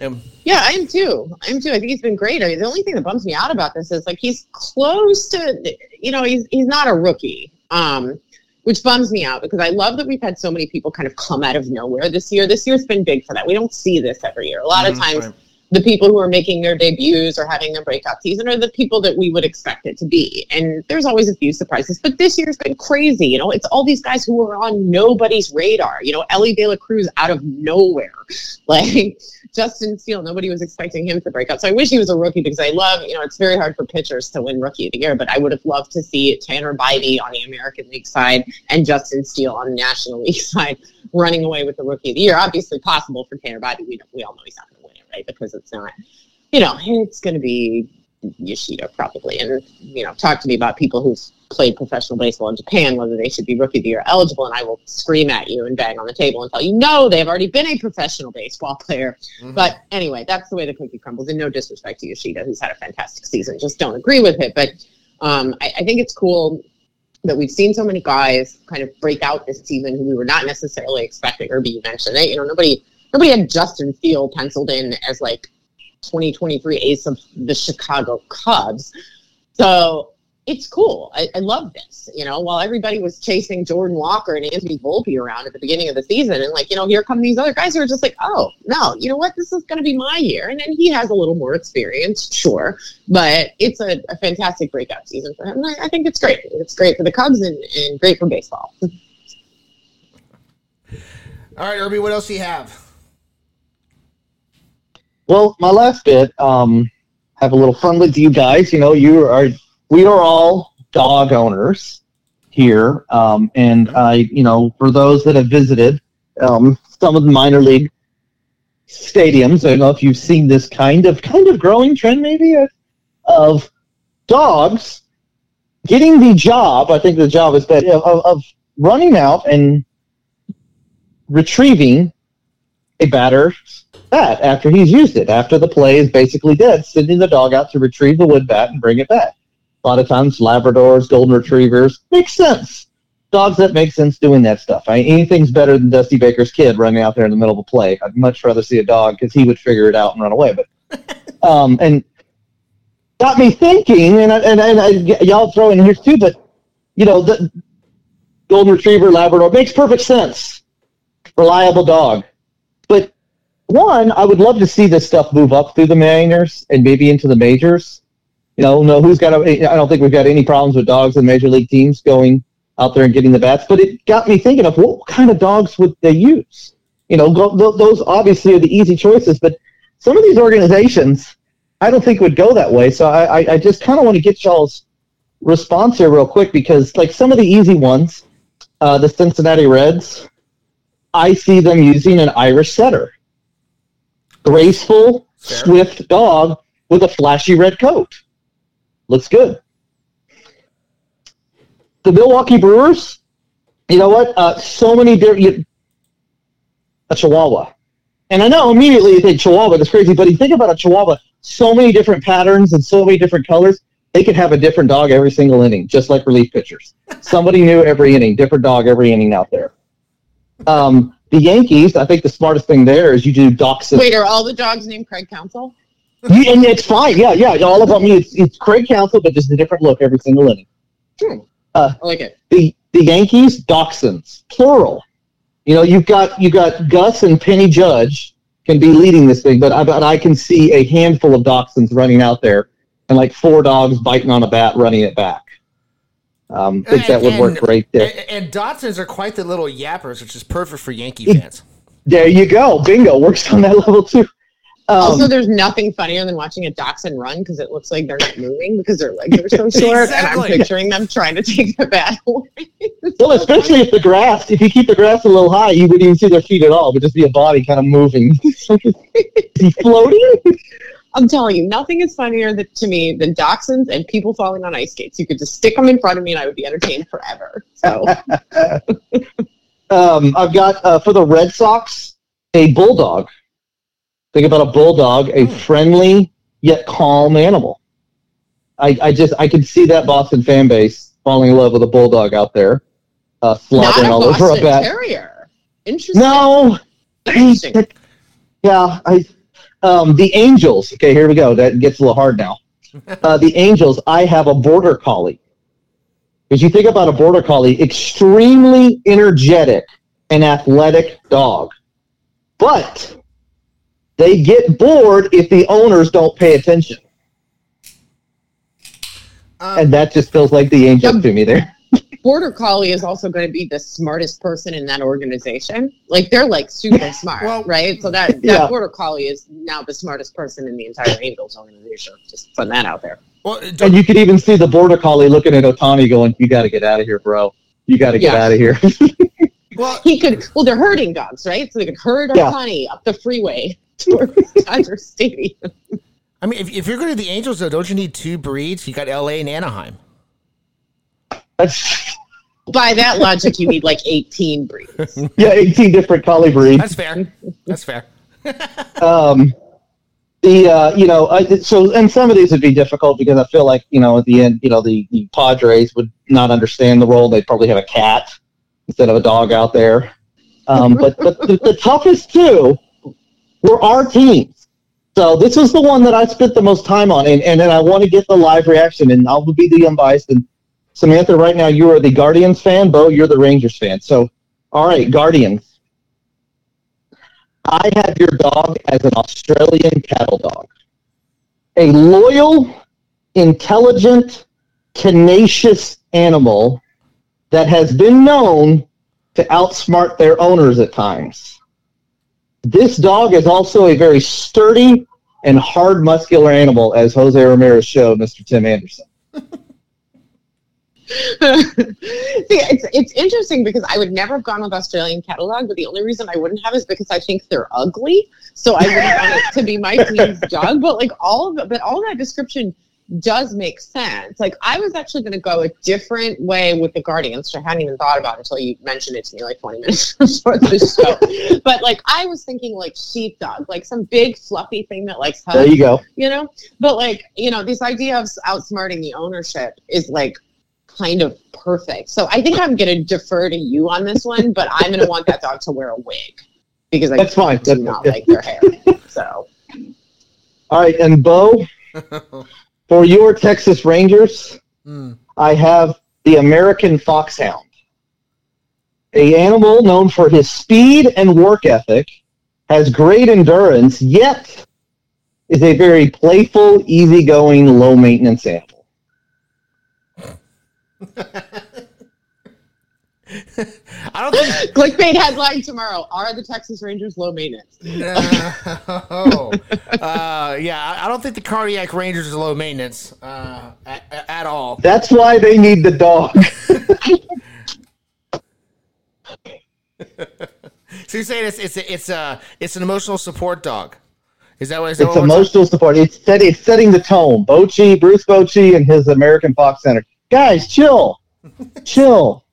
Um, yeah, I am too. I am too. I think he's been great. I mean, the only thing that bums me out about this is like he's close to, you know, he's he's not a rookie, um, which bums me out because I love that we've had so many people kind of come out of nowhere this year. This year's been big for that. We don't see this every year. A lot mm-hmm, of times. The people who are making their debuts or having their breakout season are the people that we would expect it to be. And there's always a few surprises, but this year's been crazy. You know, it's all these guys who are on nobody's radar. You know, Elly De La Cruz out of nowhere, like Justin Steele. Nobody was expecting him to break out. So I wish he was a rookie because I love. You know, it's very hard for pitchers to win Rookie of the Year, but I would have loved to see Tanner Bibee on the American League side and Justin Steele on the National League side running away with the Rookie of the Year. Obviously, possible for Tanner Bibee. We we all know he's not right? Because it's not, you know, it's going to be Yoshida probably. And, you know, talk to me about people who've played professional baseball in Japan, whether they should be rookie of the year eligible. And I will scream at you and bang on the table and tell you, no, they've already been a professional baseball player. Mm-hmm. But anyway, that's the way the cookie crumbles. And no disrespect to Yoshida, who's had a fantastic season. Just don't agree with it. But um, I, I think it's cool that we've seen so many guys kind of break out this season who we were not necessarily expecting. Irby mentioned it. You know, nobody nobody had Justin Steele penciled in as like 2023 ace of the Chicago Cubs. So it's cool. I, I, love this. You know, while everybody was chasing Jordan Walker and Anthony Volpe around at the beginning of the season, and like, you know, here come these other guys who are just like, oh, no, you know what? This is going to be my year. And then he has a little more experience, sure. But it's a, a fantastic breakout season for him. I, I, think it's great. It's great for the Cubs and, and great for baseball. All right, Irby, what else do you have? Well, my last bit, um, have a little fun with you guys. You know, you are we are all dog owners here, um, and I, you know, for those that have visited um, some of the minor league stadiums, I don't know if you've seen this kind of kind of growing trend, maybe of, of dogs getting the job. I think the job is better of, of running out and retrieving a batter's bat after he's used it, after the play is basically dead, sending the dog out to retrieve the wood bat and bring it back. A lot of times, Labradors, Golden Retrievers, makes sense. Dogs that make sense doing that stuff. I mean, anything's better than Dusty Baker's kid running out there in the middle of a play. I'd much rather see a dog because he would figure it out and run away. But um, and got me thinking, and and, and I, y'all throw in here too, but you know the Golden Retriever, Labrador makes perfect sense. Reliable dog, one, I would love to see this stuff move up through the minors and maybe into the majors. You know, no, who's got? A, I don't think we've got any problems with dogs in major league teams going out there and getting the bats. But it got me thinking of what kind of dogs would they use? You know, those obviously are the easy choices, but some of these organizations, I don't think would go that way. So I, I just kind of want to get y'all's response here real quick because like some of the easy ones, uh, the Cincinnati Reds, I see them using an Irish setter, graceful, Fair. swift dog with a flashy red coat. Looks good. The Milwaukee Brewers, you know what? Uh, so many different. A Chihuahua. And I know immediately you think Chihuahua, that's crazy, but you think about a Chihuahua, so many different patterns and so many different colors. They could have a different dog every single inning, just like relief pitchers. Somebody new every inning, different dog every inning out there. Um, the Yankees, I think the smartest thing there is you do Dachshund. Wait, are all the dogs named Craig Counsell? You- and it's fine. Yeah, yeah. All about me. It's, it's Craig Counsell, but just a different look every single inning. Hmm. Uh, I like it. the the Yankees Dachshunds plural. You know, you've got you've got Gus and Penny Judge can be leading this thing, but I, but I can see a handful of Dachshunds running out there and like four dogs biting on a bat, running it back. Um, think that would work great there. And, and dachshunds are quite the little yappers, which is perfect for Yankee fans. There you go, bingo, works on that level too. Um, also, there's nothing funnier than watching a dachshund run because it looks like they're not moving because their legs are so short, and I'm picturing them trying to take the bat away. well, especially if the grass, if you keep the grass a little high, you wouldn't even see their feet at all, but just be a body kind of moving. Is he floating? I'm telling you, nothing is funnier to me than dachshunds and people falling on ice skates. You could just stick them in front of me, and I would be entertained forever. So, Um, I've got uh, for the Red Sox a bulldog. Think about a bulldog, a friendly yet calm animal. I, I just I can see that Boston fan base falling in love with a bulldog out there, uh, slobbering all over a bat. Terrier. Interesting. No, Interesting. yeah, I um, the Angels. Okay, here we go. That gets a little hard now. Uh, the Angels. I have a border collie. Because you think about a border collie, extremely energetic and athletic dog, but they get bored if the owners don't pay attention, Um, and that just feels like the Angels Yep. to me there. Border Collie is also going to be the smartest person in that organization. Like they're like super smart, Well- right? So that that Yeah. Border Collie is now the smartest person in the entire Angels organization. Just putting that out there. well, uh, And you could even see the border collie looking at Ohtani, going, "You got to get out of here, bro. You got to get Yeah. out of here." well, He could. Well, they're herding dogs, right? So they could herd Yeah. Ohtani up the freeway towards Dodger Stadium. I mean, if, if you're going to the Angels, though, don't you need two breeds? You got L.A. and Anaheim. That's By that logic, you need like 18 breeds. yeah, eighteen different collie breeds. That's fair. That's fair. um, the uh, you know I, so and some of these would be difficult because I feel like you know at the end you know the, the Padres would not understand the role. They'd probably have a cat instead of a dog out there. Um, but but the, the toughest two were our teams. So this was the one that I spent the most time on, and and then I want to get the live reaction, and I'll be the unbiased. And Samantha, right now you are the Guardians fan. Bo, you're the Rangers fan. So all right, Guardians. I have your dog as an Australian cattle dog. A loyal, intelligent, tenacious animal that has been known to outsmart their owners at times. This dog is also a very sturdy and hard muscular animal, as Jose Ramirez showed Mr. Tim Anderson. See, it's it's interesting because I would never have gone with Australian cattle dog, but the only reason I wouldn't have is because I think they're ugly. So I wouldn't want it to be my team's dog. But like all of but all that description does make sense. Like I was actually going to go a different way with the Guardians, which I hadn't even thought about until you mentioned it to me like 20 minutes before the show. but like I was thinking like sheepdog, like some big fluffy thing that likes There you go. you know but like you know this idea of outsmarting the ownership is like kind of perfect so i think i'm going to defer to you on this one but i'm going to want that dog to wear a wig because i That's fine. do That's not fine. like their hair so All right, and Bo, for your Texas Rangers, Hmm. I have the American Foxhound, a animal known for his speed and work ethic, has great endurance, yet is a very playful, easygoing, low maintenance animal. I don't think. Clickbait headline tomorrow: Are the Texas Rangers low maintenance? No. uh, yeah, I don't think the cardiac Rangers are low maintenance uh, at, at all. That's why they need the dog. So you're saying it's it's a, it's a it's an emotional support dog? Is that what is that It's what emotional support. It's set, it's setting the tone. Bochy, Bruce Bochy, and his American Foxhound. Guys, chill, chill,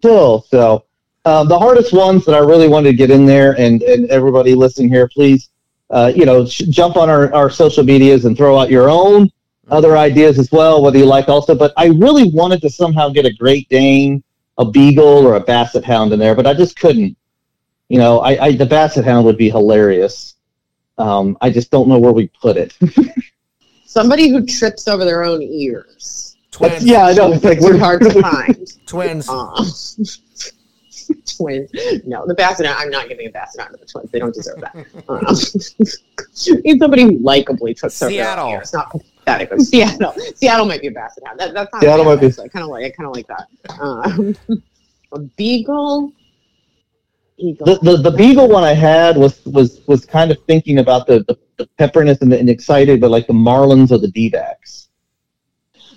chill. So um, the hardest ones that I really wanted to get in there, and and everybody listening here, please, uh, you know, sh- jump on our our social medias and throw out your own other ideas as well, whether you like also. But I really wanted to somehow get a Great Dane, a Beagle, or a Basset Hound in there, but I just couldn't. You know, I, I the Basset Hound would be hilarious. Um, I just don't know where we put it. Somebody who trips over their own ears. Twins? yeah, I know. It's like we're hard to find. twins. Uh, twins. No, the bassinet. I'm not giving a bassinet to the Twins. They don't deserve that. Um, need somebody who likably trips over their Seattle. own ears, not pathetic. Seattle. Seattle might be a bassinet. That, that's not Seattle might be- actually. I kind of like. I kind of like that. Um, a beagle. The, the the beagle one I had was was was kind of thinking about the the, the pepperness and, the, and excited, but like the Marlins or the D-backs.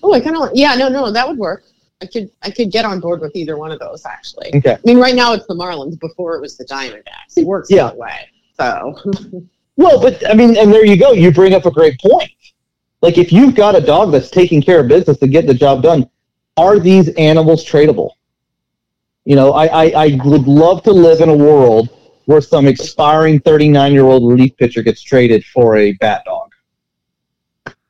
Oh, I kind of yeah, no, no, that would work. I could I could get on board with either one of those actually. Okay. I mean, right now it's the Marlins. Before it was the Diamondbacks. It works Yeah. that way. So Well, but I mean, and there you go. You bring up a great point. Like if you've got a dog that's taking care of business to get the job done, are these animals tradable? You know, I, I, I would love to live in a world where some expiring 39 year old relief pitcher gets traded for a bat dog.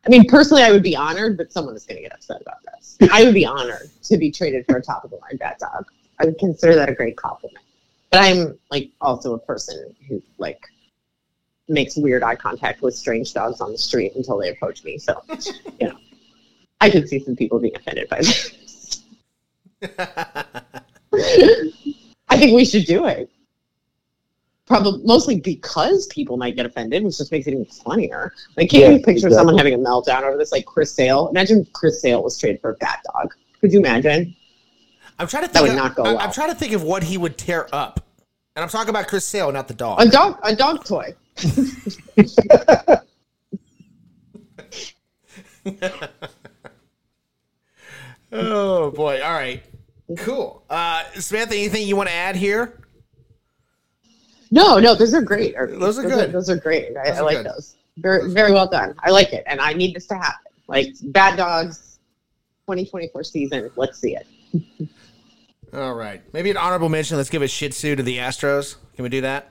I mean, personally, I would be honored, but someone is going to get upset about this. I would be honored to be traded for a top of the line bat dog. I would consider that a great compliment. But I'm like also a person who like makes weird eye contact with strange dogs on the street until they approach me. So, you know, I could see some people being offended by this. I think we should do it. Probably mostly because people might get offended, which just makes it even funnier. Like, can't Yeah, you picture exactly. someone having a meltdown over this? Like Chris Sale. Imagine Chris Sale was traded for a bat dog. Could you imagine? I'm trying to think That think. would of, not go I- I'm trying to think of what he would tear up, and I'm talking about Chris Sale, not the dog. A dog, a dog toy. Oh boy! All right, cool. Uh, Samantha, anything you want to add here? No, no, those are great. Those are good. those are great. I, are like good. those. Very, very well done. I like it, and I need this to happen. Like bad dogs, 2024 season. Let's see it. All right, maybe an honorable mention. Let's give a Shih Tzu to the Astros. Can we do that?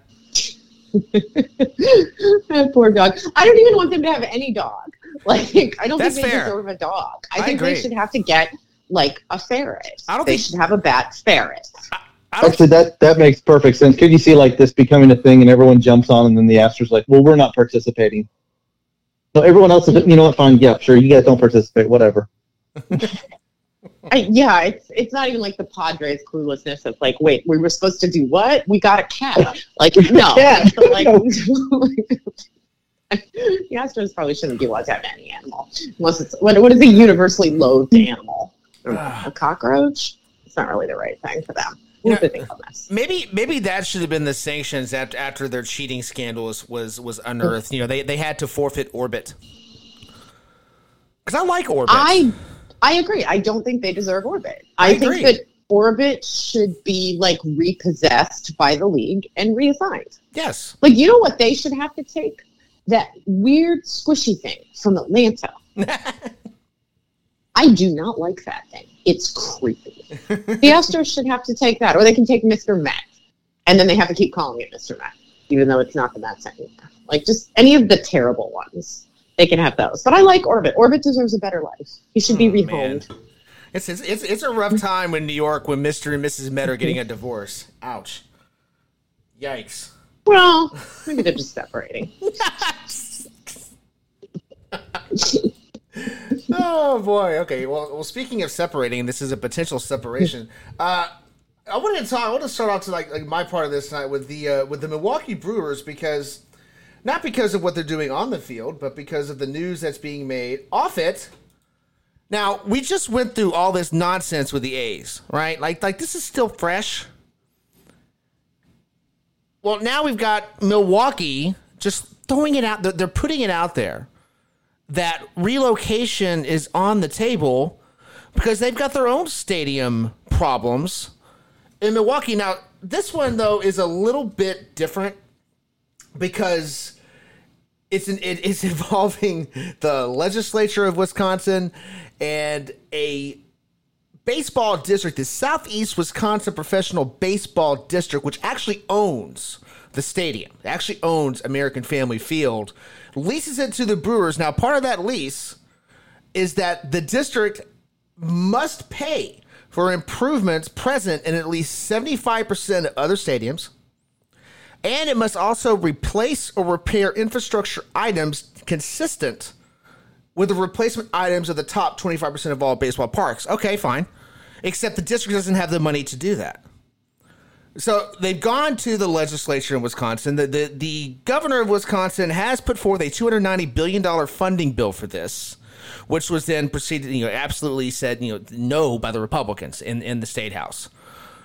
Poor dog. I don't even want them to have any dog. Like I don't That's think they fair. deserve a dog. I, I think agree. they should have to get like a ferret. I don't think they think- should have a bat ferret. I. Actually, that that makes perfect sense. Could you see like this becoming a thing, and everyone jumps on, and then the Astros like, well, we're not participating. So everyone else is, you know what? Fine, yeah, sure. You guys don't participate, whatever. I, yeah, it's it's not even like the Padres cluelessness of like, wait, we were supposed to do what? We got a cat. Like, no, Cat. Like, the Astros probably shouldn't be allowed to have any animal unless it's what what is a universally loathed animal? a cockroach? It's not really the right thing for them. What do Yeah. they think on this? Maybe maybe that should have been the sanctions after, after their cheating scandal was was, was unearthed. You know, they, they had to forfeit Orbit. Because I like Orbit. I I agree. I don't think they deserve Orbit. I I, think that Orbit should be like repossessed by the league and reassigned. yes. Like, you know what they should have to take? That weird squishy thing from Atlanta. I do not like that thing. It's creepy. The Astros should have to take that, or they can take Mr. Met, and then they have to keep calling it Mr. Met, even though it's not the Mets anymore. Like, just any of the terrible ones, they can have those. But I like Orbit. Orbit deserves a better life. He should be Oh, rehomed. It's, it's it's it's a rough time in New York when Mr. and Mrs. Met are getting a divorce. Ouch. Yikes. Well, maybe they're just separating. Oh boy. Okay. Well, well. Speaking of separating, this is a potential separation. Uh, I wanted to talk. I want to start off to like, like my part of this tonight with the uh, with the Milwaukee Brewers because not because of what they're doing on the field, but because of the news that's being made off it. Now we just went through all this nonsense with the A's, right? Like, like this is still fresh. Well, now we've got Milwaukee just throwing it out. They're putting it out there that relocation is on the table because they've got their own stadium problems in Milwaukee. Now, this one though is a little bit different because it's an, it is involving the legislature of Wisconsin and a baseball district, the Southeast Wisconsin Professional Baseball District, which actually owns the stadium, it actually owns American Family Field, leases it to the Brewers. Now, part of that lease is that the district must pay for improvements present in at least 75% of other stadiums. And it must also replace or repair infrastructure items consistent with the replacement items of the top 25% of all baseball parks. Okay, fine. Except the district doesn't have the money to do that. So they've gone to the legislature in Wisconsin. The, the, the governor of Wisconsin has put forth a $290 billion funding bill for this, which was then proceeded, you know, absolutely said, you know, no by the Republicans in, in the state house.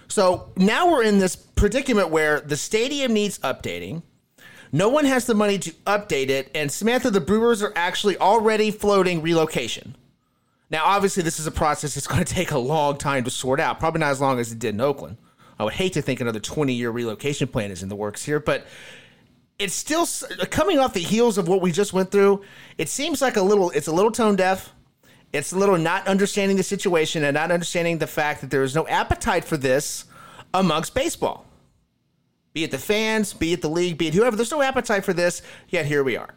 So now we're in this predicament where the stadium needs updating. No one has the money to update it, and Samantha, the Brewers are actually already floating relocation. Now, obviously, this is a process that's going to take a long time to sort out, probably not as long as it did in Oakland. I would hate to think another 20 year relocation plan is in the works here, but it's still uh, coming off the heels of what we just went through. It seems like a little, it's a little tone deaf. It's a little not understanding the situation and not understanding the fact that there is no appetite for this amongst baseball. Be it the fans, be it the league, be it whoever, there's no appetite for this, yet here we are.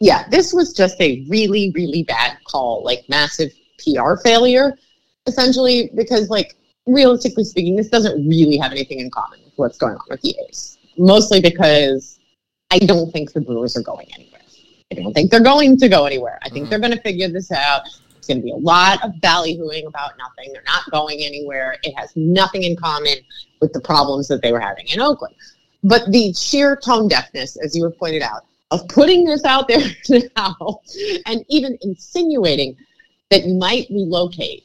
Yeah, this was just a really, really bad call, like massive PR failure essentially because like realistically speaking, this doesn't really have anything in common with what's going on with the A's. Mostly because I don't think the Brewers are going anywhere. I don't think they're going to go anywhere. I think mm-hmm. they're going to figure this out. It's going to be a lot of ballyhooing about nothing. They're not going anywhere. It has nothing in common with the problems that they were having in Oakland. But the sheer tone deafness, as you have pointed out, of putting this out there now and even insinuating that you might relocate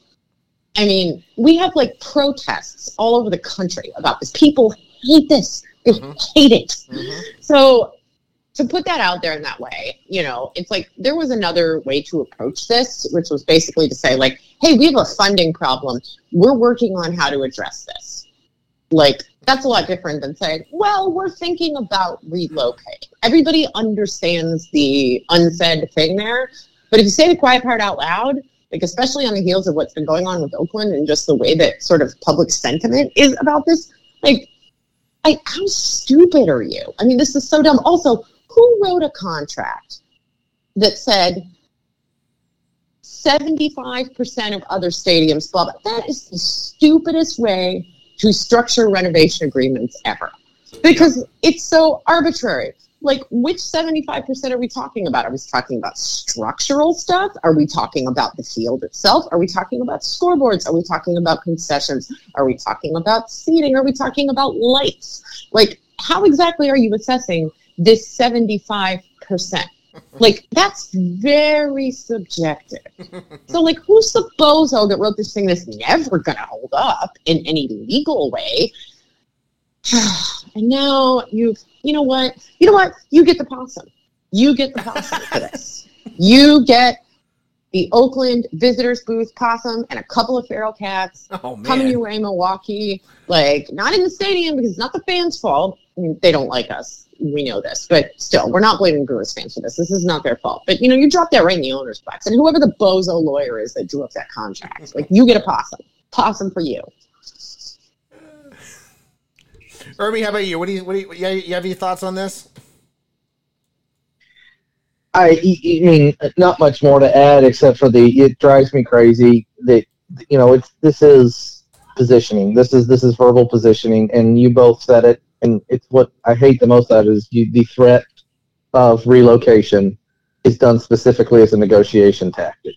I mean, we have like protests all over the country about this. People hate this. They mm-hmm. hate it. Mm-hmm. So to put that out there in that way, you know, it's like there was another way to approach this, which was basically to say, like, hey, we have a funding problem. We're working on how to address this. Like, that's a lot different than saying, well, we're thinking about relocating. Everybody understands the unsaid thing there. But if you say the quiet part out loud, like especially on the heels of what's been going on with Oakland and just the way that sort of public sentiment is about this. Like, I, how stupid are you? I mean, this is so dumb. Also, who wrote a contract that said 75% of other stadiums, blah, blah. That is the stupidest way to structure renovation agreements ever because it's so arbitrary like which 75% are we talking about? Are we talking about structural stuff? Are we talking about the field itself? Are we talking about scoreboards? Are we talking about concessions? Are we talking about seating? Are we talking about lights? Like how exactly are you assessing this 75%? Like that's very subjective. So like who's the bozo that wrote this thing that's never gonna hold up in any legal way? and now you've, you know what? You know what? You get the possum. You get the possum for this. You get the Oakland visitors booth possum and a couple of feral cats oh, coming your way, Milwaukee. Like, not in the stadium because it's not the fans' fault. I mean, they don't like us. We know this, but still, we're not blaming Brewers fans for this. This is not their fault. But you know, you drop that right in the owner's box, and whoever the bozo lawyer is that drew up that contract, like, you get a possum. Possum for you. Irby, how about you? What do you, what do you, you have any thoughts on this? I, I mean, not much more to add except for the. It drives me crazy that you know it's this is positioning. This is this is verbal positioning, and you both said it. And it's what I hate the most That is you, the threat of relocation is done specifically as a negotiation tactic.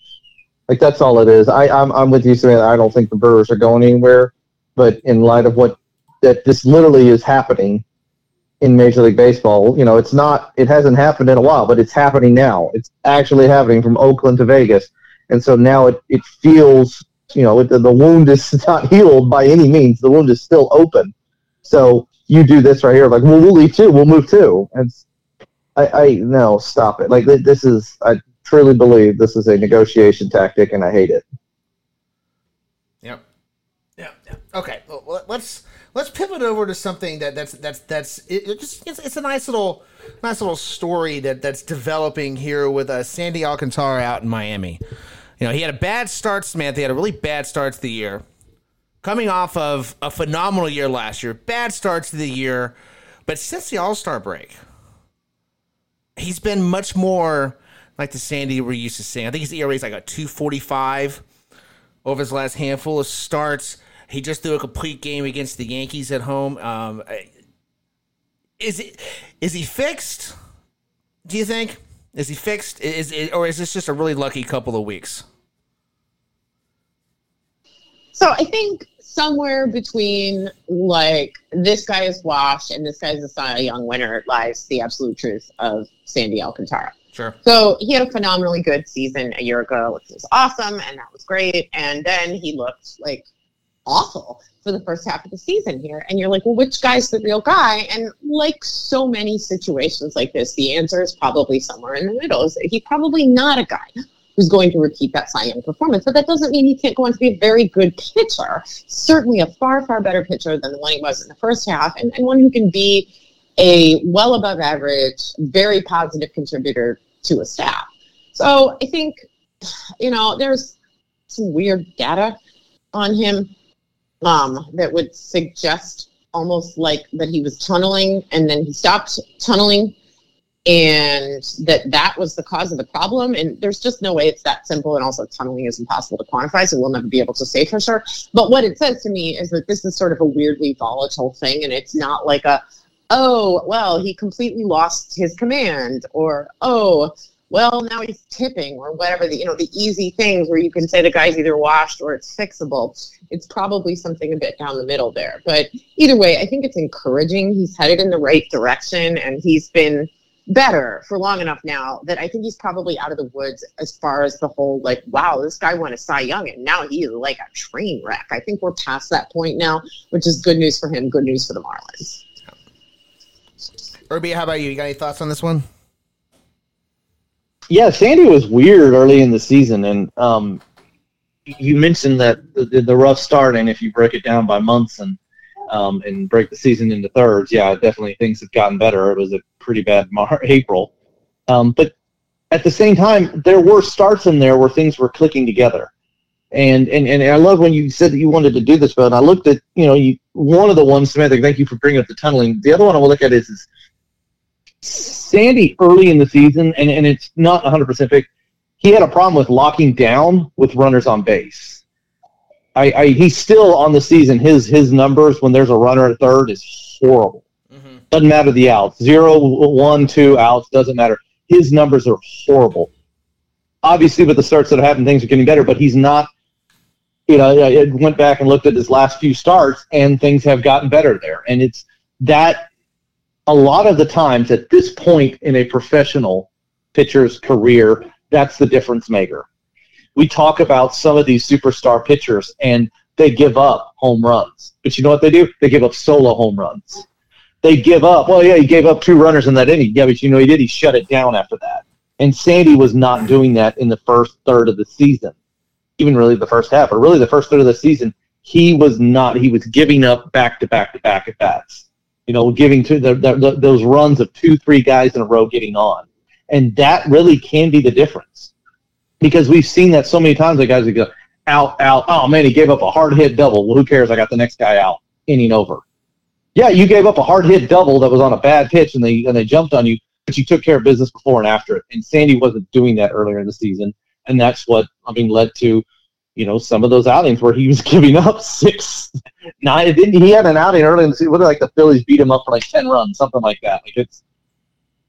Like that's all it is. I, I'm I'm with you, Samantha. I don't think the Brewers are going anywhere. But in light of what that this literally is happening, in Major League Baseball. You know, it's not, it hasn't happened in a while, but it's happening now. It's actually happening from Oakland to Vegas. And so now it, it feels, you know, the, the wound is not healed by any means. The wound is still open. So you do this right here, like, well, we'll leave too. We'll move too. And I, I, no, stop it. Like, this is, I truly believe this is a negotiation tactic and I hate it. Yep. Yeah. yeah. Okay. Well, let's, let's pivot over to something that that's that's that's it, it just it's, it's, a nice little nice little story that that's developing here with uh, Sandy Alcantara out in Miami. You know, he had a bad start, Samantha. He had a really bad start to the year, coming off of a phenomenal year last year. Bad starts to the year, but since the All Star break, he's been much more like the Sandy we're used to seeing. I think his ERA is like a two forty five over his last handful of starts. He just threw a complete game against the Yankees at home. Um, is it is he fixed? Do you think? Is he fixed? Is it, or is this just a really lucky couple of weeks? So I think somewhere between like this guy is washed and this guy is a Cy Young winner lies the absolute truth of Sandy Alcantara. Sure. So he had a phenomenally good season a year ago, which was awesome, and that was great. And then he looked like awful for the first half of the season here. And you're like, well, which guy's the real guy? And like so many situations like this, the answer is probably somewhere in the middle. Is he's probably not a guy who's going to repeat that Cy Young performance. But that doesn't mean he can't go on to be a very good pitcher. Certainly a far, far better pitcher than the one he was in the first half, and, and one who can be a well above average, very positive contributor to a staff. So I think, you know, there's some weird data on him um, that would suggest almost like that he was tunneling and then he stopped tunneling and that that was the cause of the problem. And there's just no way it's that simple. And also tunneling is impossible to quantify so we'll never be able to say for sure. But what it says to me is that this is sort of a weirdly volatile thing and it's not like a oh well he completely lost his command or oh well, now he's tipping or whatever the you know the easy things where you can say the guy's either washed or it's fixable. It's probably something a bit down the middle there. But either way, I think it's encouraging. He's headed in the right direction and he's been better for long enough now that I think he's probably out of the woods as far as the whole like, wow, this guy won a Cy Young and now he's like a train wreck. I think we're past that point now, which is good news for him, good news for the Marlins. Irby, how about you? You got any thoughts on this one? Yeah, Sandy was weird early in the season, and um, you mentioned that the, the, rough start, and if you break it down by months and um, and break the season into thirds, yeah, definitely things have gotten better. It was a pretty bad Mar- April, um, but at the same time, there were starts in there where things were clicking together. And, and and I love when you said that you wanted to do this, but I looked at you know you one of the ones Samantha. Thank you for bringing up the tunneling. The other one I will look at is, is Sandy early in the season, and, and it's not 100% fixed, he had a problem with locking down with runners on base. I, I he's still on the season. His his numbers when there's a runner at third is horrible. Mm-hmm. Doesn't matter the outs. Zero, one, two outs doesn't matter. His numbers are horrible. Obviously, with the starts that have happened, things are getting better. But he's not. You know, I went back and looked at his last few starts, and things have gotten better there. And it's that a lot of the times at this point in a professional pitcher's career, that's the difference maker. We talk about some of these superstar pitchers and they give up home runs. But you know what they do? They give up solo home runs. They give up. Well, yeah, he gave up two runners in that inning. Yeah, but you know he did. He shut it down after that. And Sandy was not doing that in the first third of the season, even really the first half, or really the first third of the season. He was not. He was giving up back to back to back at bats you know, giving to the, the, the, those runs of two, three guys in a row getting on. And that really can be the difference because we've seen that so many times. The guys that go out, out. Oh man, he gave up a hard hit double. Well, who cares? I got the next guy out, inning over. Yeah, you gave up a hard hit double that was on a bad pitch, and they and they jumped on you, but you took care of business before and after it. And Sandy wasn't doing that earlier in the season, and that's what I mean led to you know, some of those outings where he was giving up six, nine. He had an outing early in the season? What like the Phillies beat him up for like ten runs, something like that. Like it's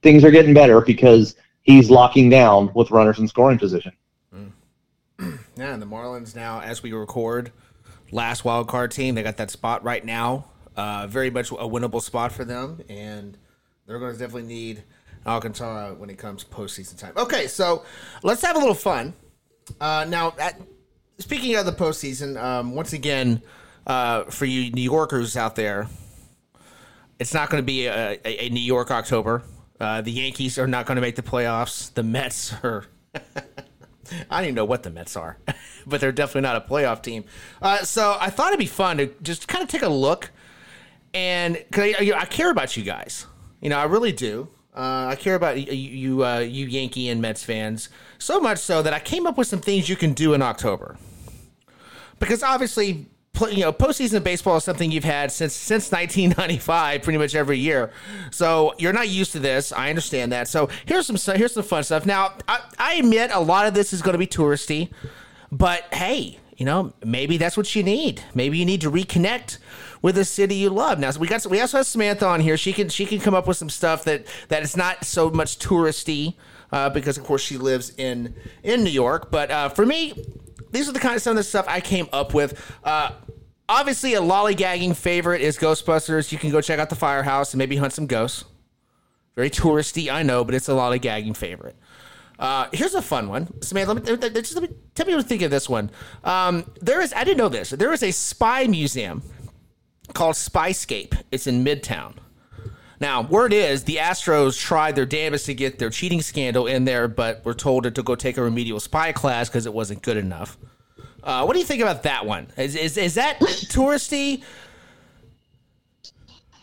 things are getting better because he's locking down with runners in scoring position. Yeah, and the Marlins now, as we record, last wild card team. They got that spot right now Uh, very much a winnable spot for them, and they're going to definitely need Alcantara when it comes postseason time. Okay, so let's have a little fun. Uh, now, at, speaking of the postseason, um, once again, uh, for you New Yorkers out there, it's not going to be a, a, New York October. Uh, the Yankees are not going to make the playoffs. The Mets are. I don't even know what the Mets are, but they're definitely not a playoff team. Uh, so I thought it'd be fun to just kind of take a look, and cause I, I care about you guys. You know, I really do. Uh, I care about you, you, uh, you Yankee and Mets fans so much so that I came up with some things you can do in October. Because obviously, you know, postseason baseball is something you've had since since 1995, pretty much every year. So you're not used to this. I understand that. So here's some here's some fun stuff. Now, I, I admit a lot of this is going to be touristy, but hey, you know, maybe that's what you need. Maybe you need to reconnect with a city you love. Now we got we also have Samantha on here. She can she can come up with some stuff that that is not so much touristy uh, because of course she lives in in New York. But uh, for me, these are the kind of some of the stuff I came up with. Uh, obviously, a lollygagging favorite is Ghostbusters. You can go check out the firehouse and maybe hunt some ghosts. Very touristy, I know, but it's a lollygagging favorite. Uh, here's a fun one, Samantha. Let me, just let me, tell me what to think of this one. Um, there is, I didn't know this. There is a spy museum called Spyscape. It's in Midtown. Now, word is the Astros tried their damnedest to get their cheating scandal in there, but were told to go take a remedial spy class because it wasn't good enough. Uh, what do you think about that one? Is is, is that touristy?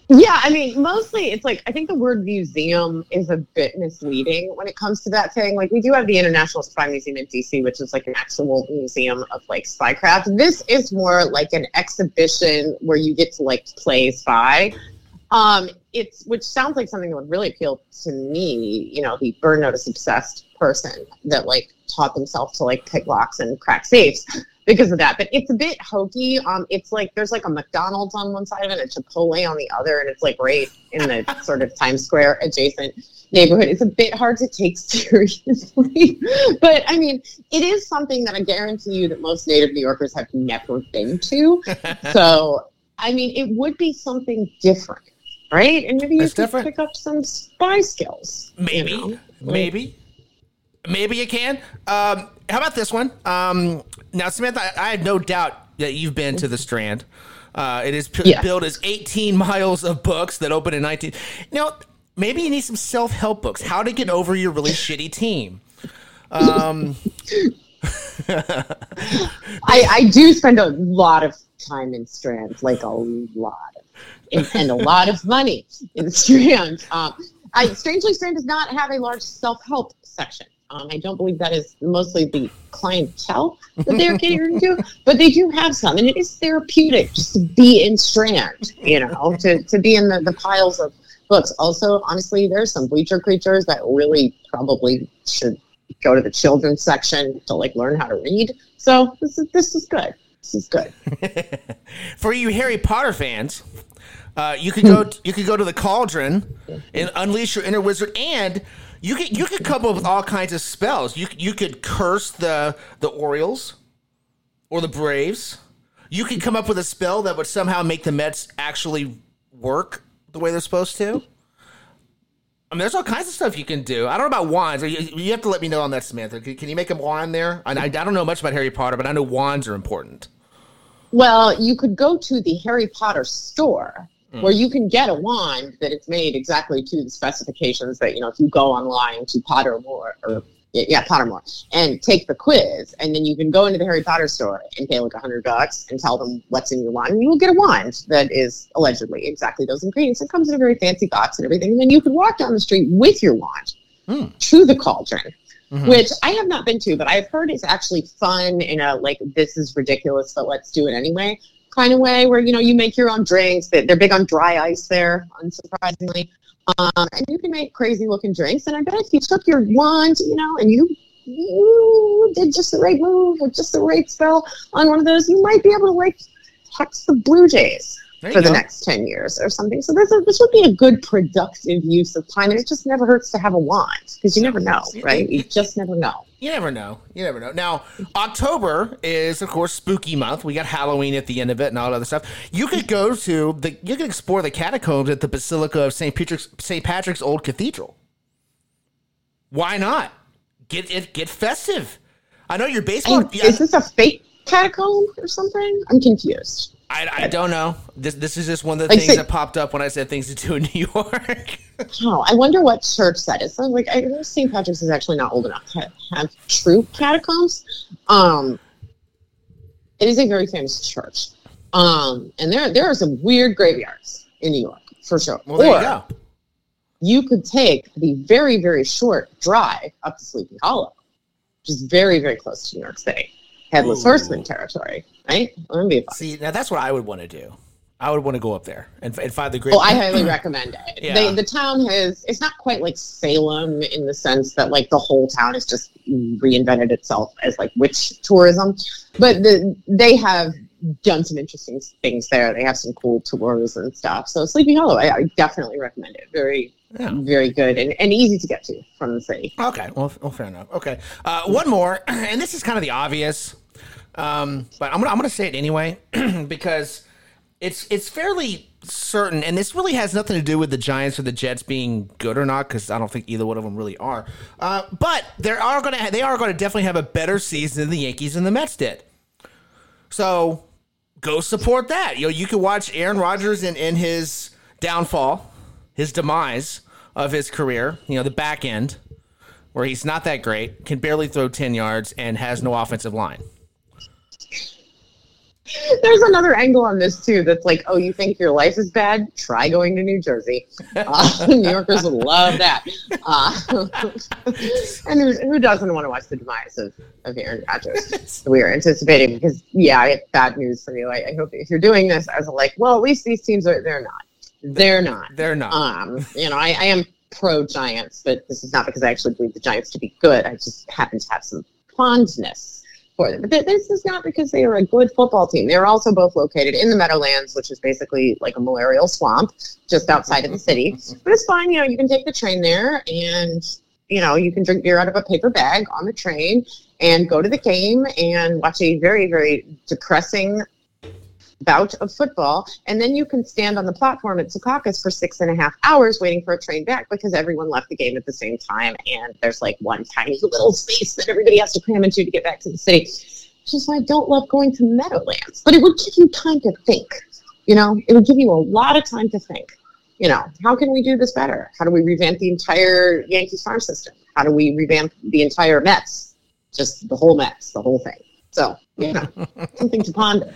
Yeah, I mean, mostly it's like I think the word museum is a bit misleading when it comes to that thing. Like we do have the International Spy Museum in DC, which is like an actual museum of like spycraft. This is more like an exhibition where you get to like play spy. Um, it's which sounds like something that would really appeal to me. You know, the burn notice obsessed person that like taught themselves to like pick locks and crack safes because of that. But it's a bit hokey. Um, it's like there's like a McDonald's on one side of it, and a Chipotle on the other, and it's like right in the sort of Times Square adjacent neighborhood. It's a bit hard to take seriously, but I mean, it is something that I guarantee you that most native New Yorkers have never been to. so, I mean, it would be something different right? And maybe you That's could different. pick up some spy skills. Maybe, you know? maybe, maybe you can. Um, how about this one? Um, now, Samantha, I, I have no doubt that you've been to the Strand. Uh, it is p- yes. built as 18 miles of books that open in 19. You know, maybe you need some self help books. How to get over your really shitty team. Um, I, I do spend a lot of time in Strand, like a lot and, and a lot of money in Strand. Um, I, strangely, Strand does not have a large self-help section. Um, I don't believe that is mostly the clientele that they're catering to, but they do have some, and it is therapeutic just to be in Strand, you know, to, to be in the, the piles of books. Also, honestly, there's some bleacher creatures that really probably should go to the children's section to like learn how to read. So this is this is good. This is good. For you Harry Potter fans, uh, you could go. you could go to the cauldron and unleash your inner wizard, and you could you could come up with all kinds of spells. You you could curse the the Orioles or the Braves. You could come up with a spell that would somehow make the Mets actually work the way they're supposed to. I mean, there's all kinds of stuff you can do. I don't know about wands. You, you have to let me know on that, Samantha. Can, can you make a wand there? I, I don't know much about Harry Potter, but I know wands are important. Well, you could go to the Harry Potter store mm. where you can get a wand that it's made exactly to the specifications that you know if you go online to Pottermore or yeah Pottermore and take the quiz and then you can go into the Harry Potter store and pay like a hundred bucks and tell them what's in your wand and you will get a wand that is allegedly exactly those ingredients. It comes in a very fancy box and everything and then you can walk down the street with your wand mm. to the cauldron. Mm-hmm. Which I have not been to, but I've heard it's actually fun in a like this is ridiculous, but let's do it anyway kind of way where you know you make your own drinks. They're big on dry ice there, unsurprisingly, um, and you can make crazy looking drinks. And I bet if you took your wand, you know, and you you did just the right move or just the right spell on one of those, you might be able to like hex the Blue Jays for the next 10 years or something. So this, this would be a good productive use of time. And it just never hurts to have a wand because you never know, right? You just never know. You never know. You never know. Now, October is, of course, spooky month. We got Halloween at the end of it and all that other stuff. You could go to the, you could explore the catacombs at the Basilica of St. Patrick's, St. Patrick's Old Cathedral. Why not? Get it, get festive. I know your baseball. And is this a fake catacomb or something? I'm confused. I, I don't know. This this is just one of the like, things say, that popped up when I said things to do in New York. oh, I wonder what church that is. So, like, I know St. Patrick's is actually not old enough to have true catacombs. Um, it is a very famous church. Um, and there there are some weird graveyards in New York for sure. Well, there or, you go. You could take the very very short drive up to Sleepy Hollow, which is very very close to New York City headless Ooh. horseman territory, right? That'd be fun. See, now that's what I would want to do. I would want to go up there and, and find the great. Oh, I highly recommend it. Yeah. They, the town has. It's not quite like Salem in the sense that like the whole town has just reinvented itself as like witch tourism, but the, they have done some interesting things there. They have some cool tours and stuff. So Sleepy Hollow, I, I definitely recommend it. Very yeah. very good and, and easy to get to from the city. Okay, well, well fair enough. Okay, uh, one more, and this is kind of the obvious, um, but I'm gonna I'm gonna say it anyway because it's it's fairly certain, and this really has nothing to do with the Giants or the Jets being good or not, because I don't think either one of them really are. Uh, but they are gonna they are gonna definitely have a better season than the Yankees and the Mets did. So go support that. You know, you can watch Aaron Rodgers in, in his downfall his demise of his career, you know, the back end, where he's not that great, can barely throw 10 yards, and has no offensive line. There's another angle on this too. That's like, oh, you think your life is bad? Try going to New Jersey. Uh, New Yorkers would love that. Uh, and who, who, doesn't want to watch the demise of, of Aaron Rodgers? We are anticipating because, yeah, I have bad news for you. I, I hope if you're doing this as a like, well, at least these teams are they're not. They're not. They're not. Um, you know, I, I am pro Giants, but this is not because I actually believe the Giants to be good. I just happen to have some fondness for them. But this is not because they are a good football team. They're also both located in the Meadowlands, which is basically like a malarial swamp just outside of the city. But it's fine. You know, you can take the train there and, you know, you can drink beer out of a paper bag on the train and go to the game and watch a very, very depressing bout of football, and then you can stand on the platform at Secaucus for six and a half hours waiting for a train back because everyone left the game at the same time, and there's like one tiny little space that everybody has to cram into to get back to the city. Which is why I don't love going to Meadowlands, but it would give you time to think. You know, it would give you a lot of time to think. You know, how can we do this better? How do we revamp the entire Yankees farm system? How do we revamp the entire Mets? Just the whole Mets, the whole thing. So, you know, something to ponder.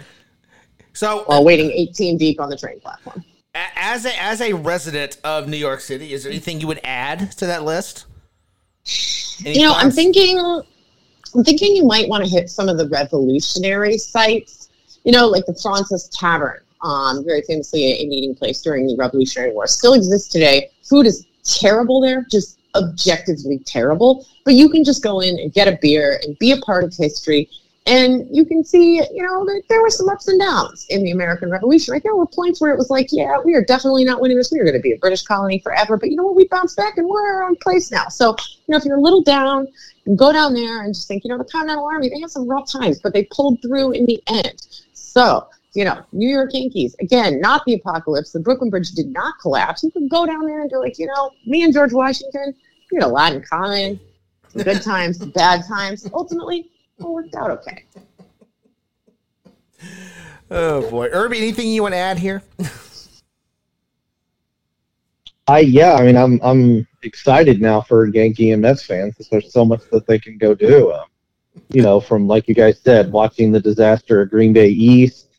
So while waiting 18 deep on the train platform. As a as a resident of New York City, is there anything you would add to that list? Any you know, I'm thinking I'm thinking you might want to hit some of the revolutionary sites. You know, like the Fraunces Tavern, um, very famously a meeting place during the Revolutionary War, still exists today. Food is terrible there, just objectively terrible. But you can just go in and get a beer and be a part of history and you can see, you know, that there were some ups and downs in the American Revolution. Right, there were points where it was like, yeah, we are definitely not winning this. We are going to be a British colony forever. But you know what? We bounced back and we're our own place now. So, you know, if you're a little down, go down there and just think, you know, the Continental Army, they had some rough times, but they pulled through in the end. So, you know, New York Yankees, again, not the apocalypse. The Brooklyn Bridge did not collapse. You can go down there and do like, you know, me and George Washington, we had a lot in common. Good times, bad times. Ultimately, it worked out okay. Oh boy, Irby, anything you want to add here? I yeah, I mean, I'm I'm excited now for Yankee and Mets fans because there's so much that they can go do. Um, you know, from like you guys said, watching the disaster at Green Bay East,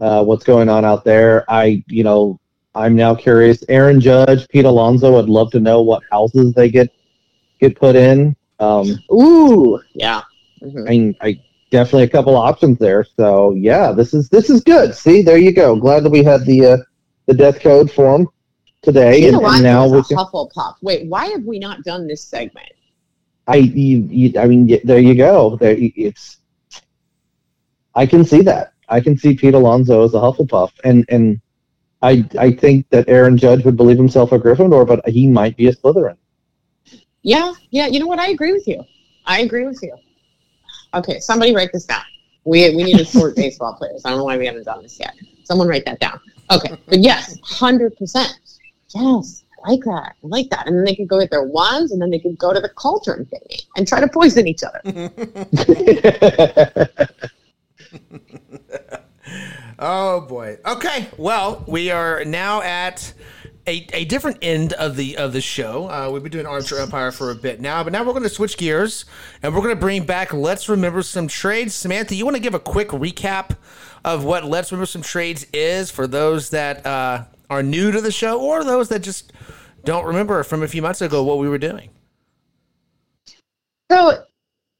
uh, what's going on out there. I you know, I'm now curious. Aaron Judge, Pete Alonso, I'd love to know what houses they get get put in. Um, Ooh, yeah. Mm-hmm. I I definitely a couple options there. So yeah, this is this is good. See, there you go. Glad that we had the uh, the death code form today, and, and now we can... Hufflepuff. Wait, why have we not done this segment? I you, you, I mean, there you go. There, it's. I can see that. I can see Pete Alonso as a Hufflepuff, and and I I think that Aaron Judge would believe himself a Gryffindor, but he might be a Slytherin. Yeah, yeah. You know what? I agree with you. I agree with you. Okay, somebody write this down. We we need to support baseball players. I don't know why we haven't done this yet. Someone write that down. Okay, but yes, hundred percent. Yes, I like that. I like that. And then they could go get their wands, and then they could go to the cauldron thingy and try to poison each other. oh boy. Okay. Well, we are now at a, a different end of the of the show. Uh, we've been doing Armchair Umpire for a bit now, but now we're going to switch gears and we're going to bring back Let's Remember Some Trades. Samantha, you want to give a quick recap of what Let's Remember Some Trades is for those that uh, are new to the show or those that just don't remember from a few months ago what we were doing? So,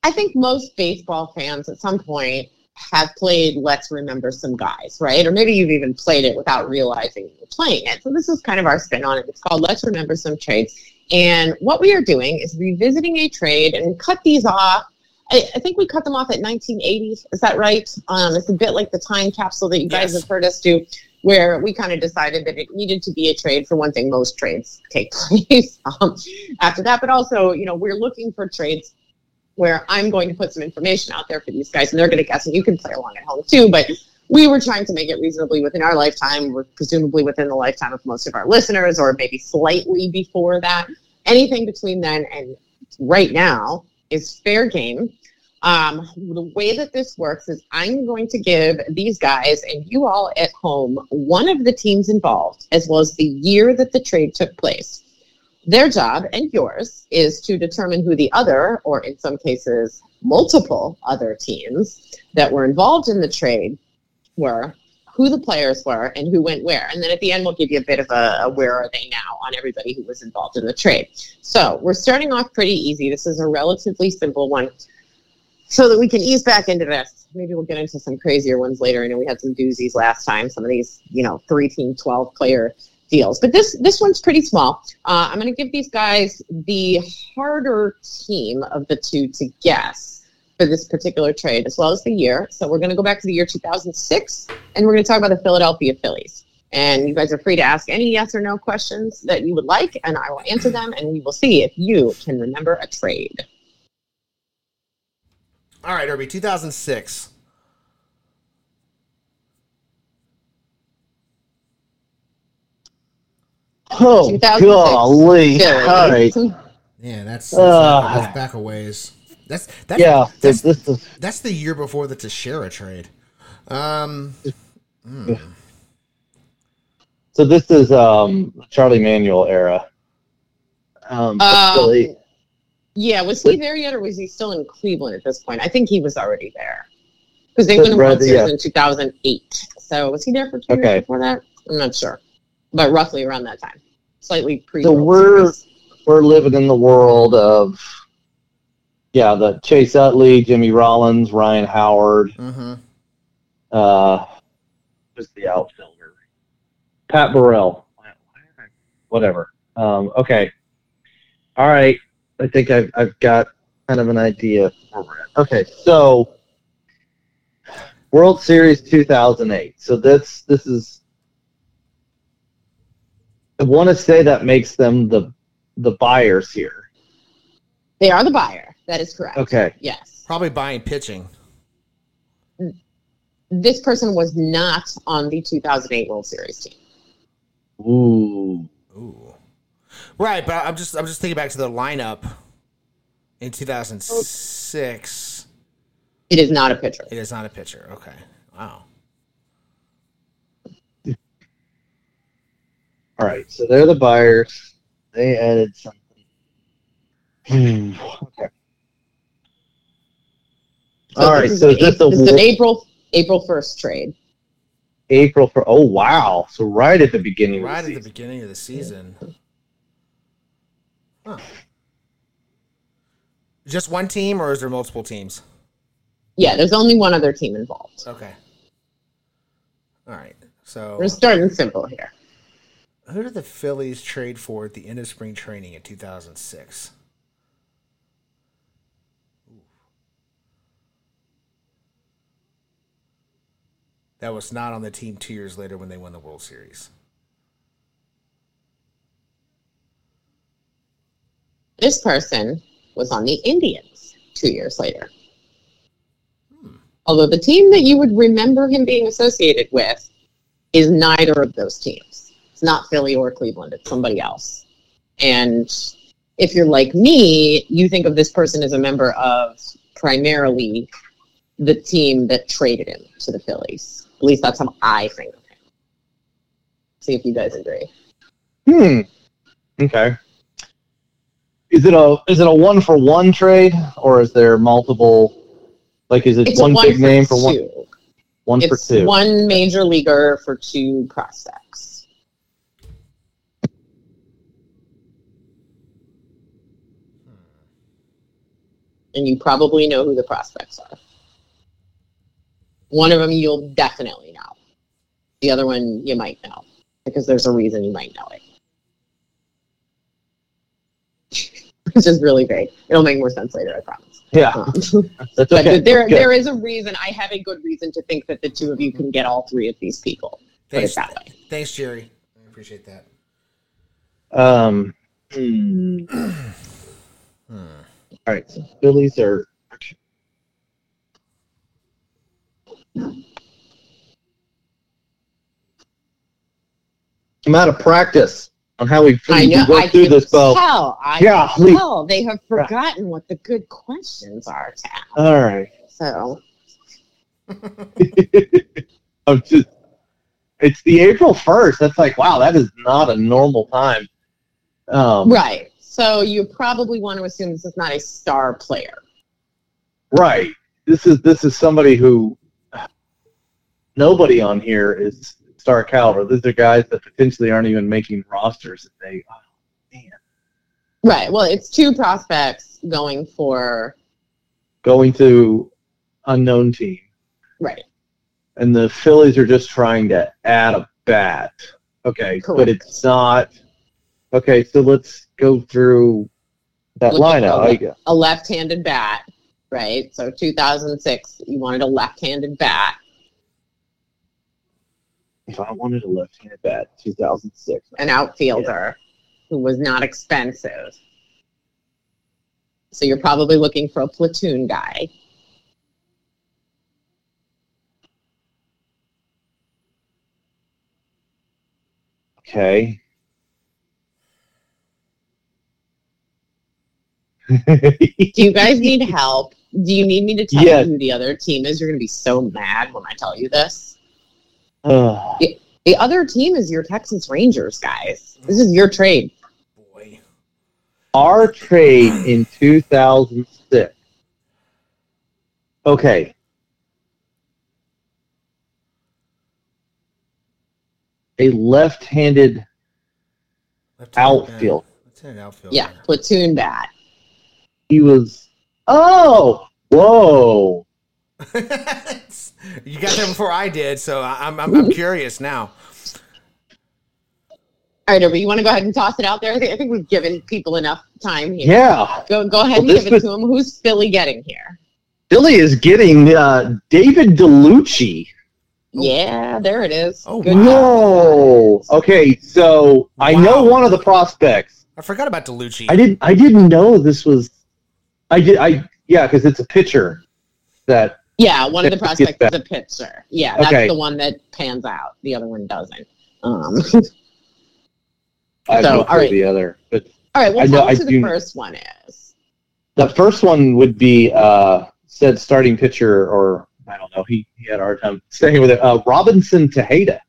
I think most baseball fans at some point have played Let's Remember Some Guys, right? Or maybe you've even played it without realizing you're playing it. So this is kind of our spin on it. It's called Let's Remember Some Trades. And what we are doing is revisiting a trade and cut these off. I, I think we cut them off at 1980. Is that right? Um, it's a bit like the time capsule that you guys Yes. have heard us do, where we kind of decided that it needed to be a trade. For one thing, most trades take place um, after that, but also, you know, we're looking for trades where I'm going to put some information out there for these guys, and they're going to guess, and you can play along at home too. But we were trying to make it reasonably within our lifetime, we're presumably within the lifetime of most of our listeners, or maybe slightly before that. Anything between then and right now is fair game. Um, the way that this works is I'm going to give these guys and you all at home one of the teams involved, as well as the year that the trade took place. Their job and yours is to determine who the other, or in some cases, multiple other teams that were involved in the trade were, who the players were, and who went where. And then at the end, we'll give you a bit of a, a where are they now on everybody who was involved in the trade. So we're starting off pretty easy. This is a relatively simple one so that we can ease back into this. Maybe we'll get into some crazier ones later. I know we had some doozies last time, some of these, you know, three team, 12 player deals. But this this one's pretty small. Uh, I'm going to give these guys the harder team of the two to guess for this particular trade, as well as the year. So we're going to go back to the year 2006, and we're going to talk about the Philadelphia Phillies. And you guys are free to ask any yes or no questions that you would like, and I will answer them, and we will see if you can remember a trade. All right, Irby, 2006. Oh, 2006. golly. Phillies. All right. Yeah, that's that's, Ugh. that's back a ways. That's that's Yeah, that's, this, this is that's the year before the Teixeira trade. Um, so. This is um Charlie Manuel era. Um, Um, Yeah, was he there yet, or was he still in Cleveland at this point? I think he was already there because they But won the World Series yeah. in 2008. So was he there for two Okay. years before that? I'm not sure, but roughly around that time, slightly pre. So we're- we're living in the world of yeah, the Chase Utley, Jimmy Rollins, Ryan Howard, mm-hmm. uh, who's the outfielder? Pat Burrell. Whatever. Um, okay. All right. I think I've I've got kind of an idea where we're at. Okay, so World Series 2008. So this this is. I want to say that makes them the the buyers here. they are the buyer. That is correct. Okay. Yes. Probably buying pitching. This person was not on the 2008 World Series team. Ooh. Ooh, right. But I'm just I'm just thinking back to the lineup in 2006. It is not a pitcher. It is not a pitcher. Okay. Wow. All right. So they're the buyers. They added something. Hmm. okay. All right. So is is an, this the this is an April April 1st trade. April for? Oh wow! So right at the beginning. Right of at the the beginning of the season. Huh. Just one team, or is there multiple teams? Yeah, there's only one other team involved. Okay. All right. So, We're starting simple here. Who did the Phillies trade for at the end of spring training in 2006? That was not on the team two years later when they won the World Series. This person was on the Indians two years later. Although the team that you would remember him being associated with is neither of those teams. It's not Philly or Cleveland, it's somebody else. And if you're like me, you think of this person as a member of primarily the team that traded him to the Phillies. At least that's how I think of him. See if you guys agree. Hmm. Okay. Is it a is it a one for one trade or is there multiple? Like, is it It's one one big for name for one two. one for It's two? one major leaguer for two prospects. And you probably know who the prospects are. One of them you'll definitely know. The other one you might know because there's a reason you might know it. It's just really great. It'll make more sense later, I promise. Yeah, Um, but okay. there, Good. there is a reason. I have a good reason to think that the two of you can get all three of these people. Put it Thanks, that way. thanks, Jerry. I appreciate that. Um. hmm. All right. So Phillies are. I'm out of practice on how we I know. go I through can this, Bo. tell. I Yeah, can please. tell. They have forgotten what the good questions are. All right. So I'm just. It's the April first. That's like wow. That is not a normal time. Um, right. So you probably want to assume this is not a star player. Right. This is this is somebody who nobody on here is star caliber. These are guys that potentially aren't even making rosters. And they, oh, man, Right. Well, it's two prospects going for going to unknown team, right. and the Phillies are just trying to add a bat. Okay, but it's not. Okay, so let's go through that Look lineup. guess. A left-handed bat. Right. So 2006, you wanted a left-handed bat. If I wanted a left-handed bat, 2006. an outfielder who was not expensive. So you're probably looking for a platoon guy. Okay. Do you guys need help? Do you need me to tell Yes. you who the other team is? You're going to be so mad when I tell you this. Ugh. The other team is your Texas Rangers, guys. This is your trade. Boy. our trade in 2006. Okay. A left-handed Left-handed outfield. bat. Left-handed outfield. Yeah, platoon bat. He was. Oh, whoa! you got there before I did, so I- I'm, I'm, I'm curious now. All right, Irby, you want to go ahead and toss it out there? I think, I think we've given people enough time here. Yeah, Go, go ahead Well, and give it was- to them. Who's Philly getting here? Philly is getting uh, David Dellucci. Oh. Yeah, there it is. Oh, Good wow. No. Okay, so I know one of the prospects. I forgot about Dellucci. I didn't. I didn't know this was. I did. I yeah, because it's a pitcher that Yeah, one of the prospects is a pitcher. Yeah, that's Okay. the one that pans out. The other one doesn't. Um, I So, no all right. the other. But all right, well, I know- tell us I the do- first one is. the first one would be uh, said starting pitcher, or I don't know. He he had a hard time staying with it. Uh, Robinson Tejeda.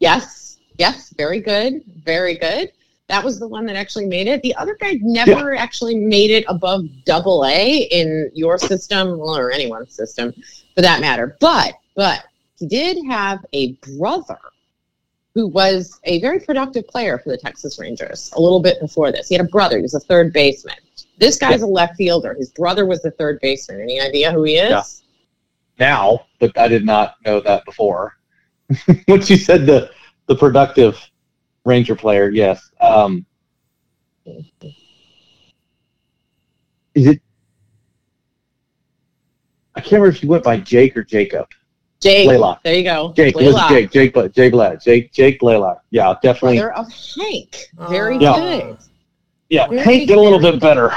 Yes, yes, very good, very good. That was the one that actually made it. The other guy never actually made it above double A in your system or anyone's system for that matter. But but he did have a brother who was a very productive player for the Texas Rangers a little bit before this. He had a brother, he was a third baseman. This guy's a left fielder. His brother was the third baseman. Any idea who he is? Yeah. Now, but I did not know that before. Once you said the the productive Ranger player, yes. Um, is it? I can't remember if he went by Jake or Jacob. Jake. Blalock. There you go. Jake, it was Blalock. Jake, Jake, Bla- Jake, Bla- Jake, Jake Blalock. Yeah, definitely. Brother of Hank. Very. Yeah. good. Yeah, Very Hank did a little very bit better.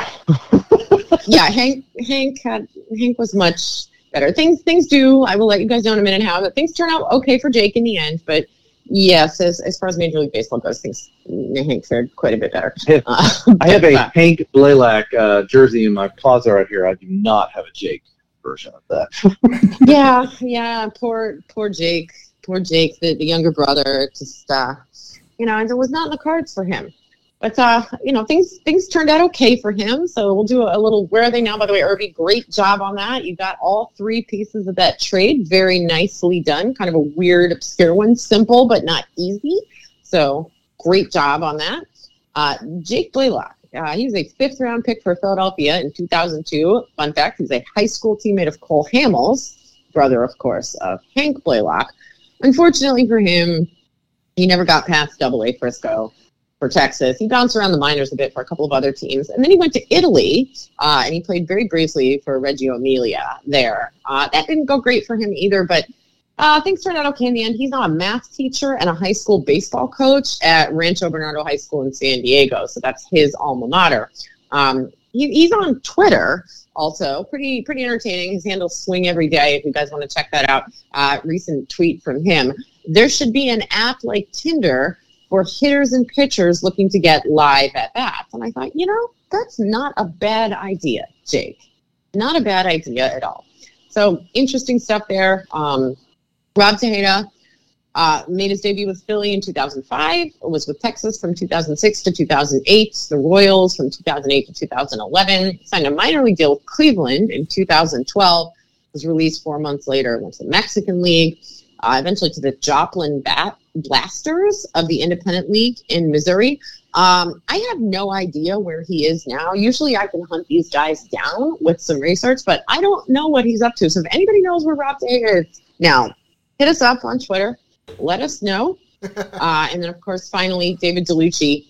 yeah, Hank Hank had Hank was much better. Things things do. I will let you guys know in a minute how, but things turn out okay for Jake in the end. But yes, as as far as Major League Baseball goes, things Hank fared quite a bit better. Uh, I have a Hank Blalock uh, jersey in my closet right here. I do not have a Jake version of that. yeah, yeah. Poor poor Jake. Poor Jake, the, the younger brother. Just uh, you know, and it was not in the cards for him but uh, you know, things things turned out okay for him. So we'll do a, little. Where are they now? By the way, Irby, great job on that. You got all three pieces of that trade very nicely done. Kind of a weird, obscure one, simple but not easy. So great job on that. Uh, Jake Blalock. Uh, he was a fifth round pick for Philadelphia in 2002. Fun fact: he's a high school teammate of Cole Hamels, brother, of course, of Hank Blalock. Unfortunately for him, he never got past Double A Frisco for Texas. He bounced around the minors a bit for a couple of other teams, and then he went to Italy uh, and he played very briefly for Reggio Emilia there. Uh, that didn't go great for him either, but uh, things turned out okay in the end. He's now a math teacher and a high school baseball coach at Rancho Bernardo High School in San Diego, so that's his alma mater. Um, he, he's on Twitter also pretty pretty entertaining. His handle Swing Every Day. If you guys want to check that out, uh, recent tweet from him. There should be an app like Tinder for hitters and pitchers looking to get live at bats. And I thought, you know, that's not a bad idea, Jake. Not a bad idea at all. So interesting stuff there. Um, Rob Tejeda uh, made his debut with Philly in 2005, was with Texas from 2006 to 2008, the Royals from 2008 to 2011, signed a minor league deal with Cleveland in 2012, was released four months later, went to the Mexican League, uh, eventually to the Joplin Bat Blasters of the Independent League in Missouri. Um, I have no idea where he is now. Usually I can hunt these guys down with some research, but I don't know what he's up to. So if anybody knows where Rob Day is now, hit us up on Twitter. Let us know. Uh, and then, of course, finally, David Dellucci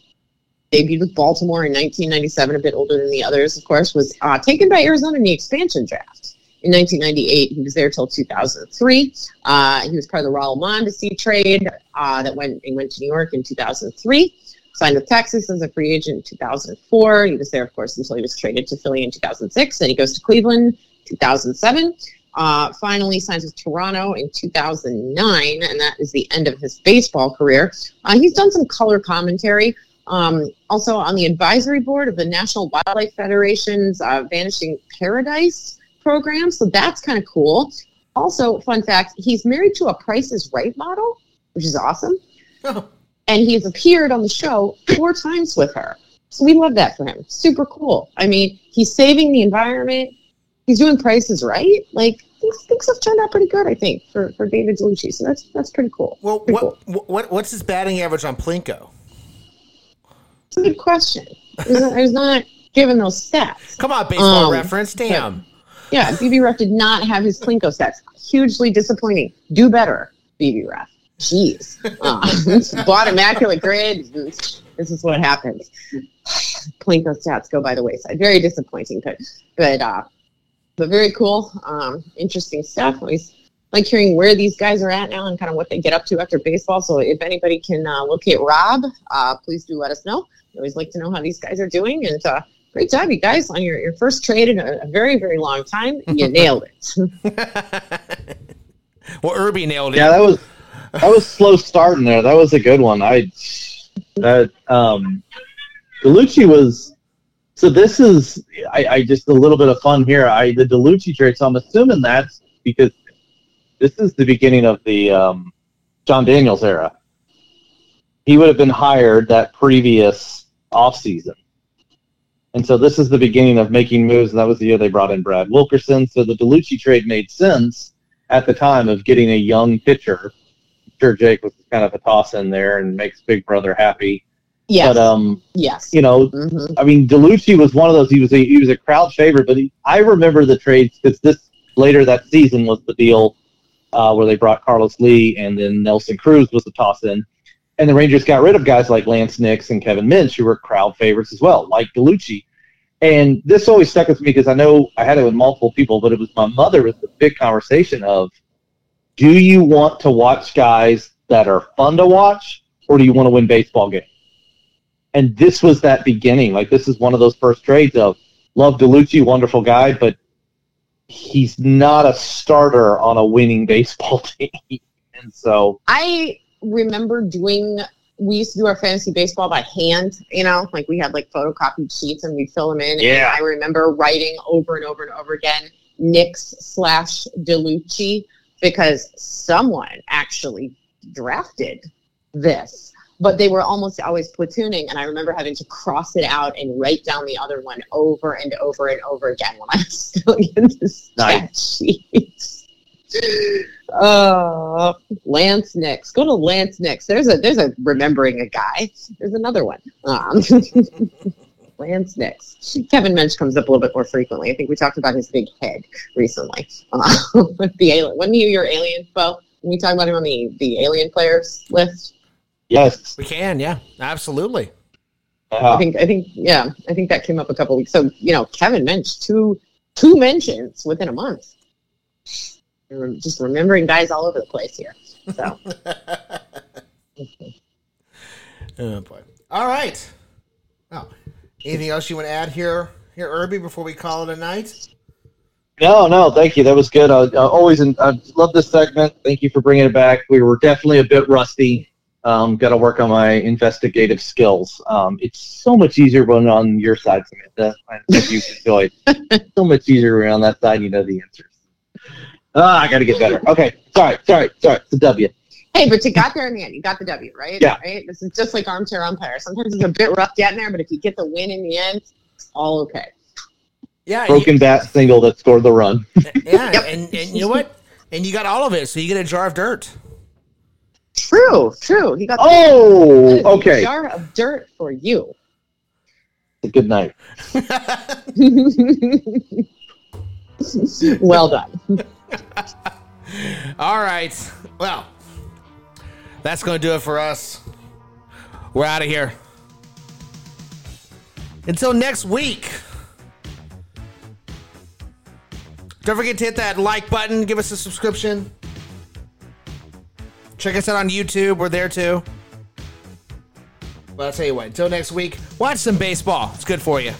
debuted with Baltimore in 1997, a bit older than the others, of course, was uh, taken by Arizona in the expansion draft in 1998. He was there till 2003. Uh, he was part of the Raul Mondesi trade uh, that went he went to New York in 2003. Signed with Texas as a free agent in 2004. He was there, of course, until he was traded to Philly in 2006. Then he goes to Cleveland 2007. Uh, finally signs with Toronto in 2009, and that is the end of his baseball career. Uh, he's done some color commentary. Um, also on the advisory board of the National Wildlife Federation's uh, Vanishing Paradise program. So that's kind of cool. Also, fun fact, he's married to a Price is Right model, which is awesome. Oh. And he's appeared on the show four times with her. So we love that for him. Super cool. I mean, he's saving the environment. He's doing prices right. Like things, things have turned out pretty good, I think, for, for David Dellucci. So that's that's pretty cool. Well, pretty what, cool. what what's his batting average on Plinko? It's a good question. I was not given those stats. Come on, baseball um, reference. Damn. Yeah, BBREF did not have his Plinko stats. Hugely disappointing. Do better, BBREF. Jeez. Uh, bought immaculate grid. This is what happens. Plinko stats go by the wayside. Very disappointing, but but uh, but very cool. Um, interesting stuff. Always like hearing where these guys are at now and kind of what they get up to after baseball. So if anybody can uh, locate Rob, uh, please do let us know. I always like to know how these guys are doing and uh, great job, you guys, on your, your first trade in a, a very, very long time. You nailed it. well, Irby nailed it. Yeah, that was that was slow starting there. That was a good one. I that um, Dellucci was. So this is I, I just a little bit of fun here. I the Dellucci trade. So I'm assuming that's because this is the beginning of the um, Jon Daniels era. He would have been hired that previous off season. And so this is the beginning of making moves, and that was the year they brought in Brad Wilkerson. So the Dellucci trade made sense at the time of getting a young pitcher. I'm sure Jake was kind of a toss in there and makes Big Brother happy. Yes. But um, yes. You know, mm-hmm. I mean, Dellucci was one of those. He was a he was a crowd favorite, but he, I remember the trades because this later that season was the deal uh, where they brought Carlos Lee and then Nelson Cruz was the toss in and the Rangers got rid of guys like Laynce Nix and Kevin Mench, who were crowd favorites as well, like Dellucci. And this always stuck with me because I know I had it with multiple people, but it was my mother was the big conversation of, do you want to watch guys that are fun to watch, or do you want to win baseball games? And this was that beginning. Like this is one of those first trades of love Dellucci, wonderful guy, but he's not a starter on a winning baseball team. and so I remember doing. We used to do our fantasy baseball by hand, you know, like we had like photocopied sheets and we'd fill them in. Yeah. And I remember writing over and over and over again Nix slash Dellucci because someone actually drafted this, but they were almost always platooning. And I remember having to cross it out and write down the other one over and over and over again when I was filling in the stat Nice. sheets. Uh, Laynce Nix. Go to Laynce Nix. There's a there's a remembering a guy. There's another one. Um, Laynce Nix. Kevin Mench comes up a little bit more frequently. I think we talked about his big head recently. Uh, with the alien. Wasn't he your alien Bo? When we talked about him on the the alien players list. yes, We can, yeah, absolutely. I uh, think I think yeah. I think that came up a couple weeks. So you know, Kevin Mench two two mentions within a month. Rem- Just remembering guys all over the place here. So. Oh boy. All right. Oh, anything else you want to add here, here, Irby, before we call it a night? no, no, thank you. That was good. I, I always I love this segment. Thank you for bringing it back. We were definitely a bit rusty. Um, Got to work on my investigative skills. Um, it's so much easier when on your side, Samantha. I hope you enjoyed. so much easier when on that side. You know the answers. Ah, I got to get better. Okay, sorry, sorry, sorry. It's a W. Hey, but you got there in the end. You got the W, right? Yeah. Right. This is just like armchair umpire. Sometimes it's a bit rough getting there, but if you get the win in the end, it's all okay. Yeah, and Broken bat single that scored the run. you- yeah, and, and you know what? And you got all of it, so you get a jar of dirt. True, true. He got Oh, the okay. jar of dirt for you. Good night. well done. All right. Well, that's going to do it for us. We're out of here. Until next week. Don't forget to hit that like button, give us a subscription. Check us out on YouTube. We're there too. Well, I'll tell you what, until next week, watch some baseball. It's good for you.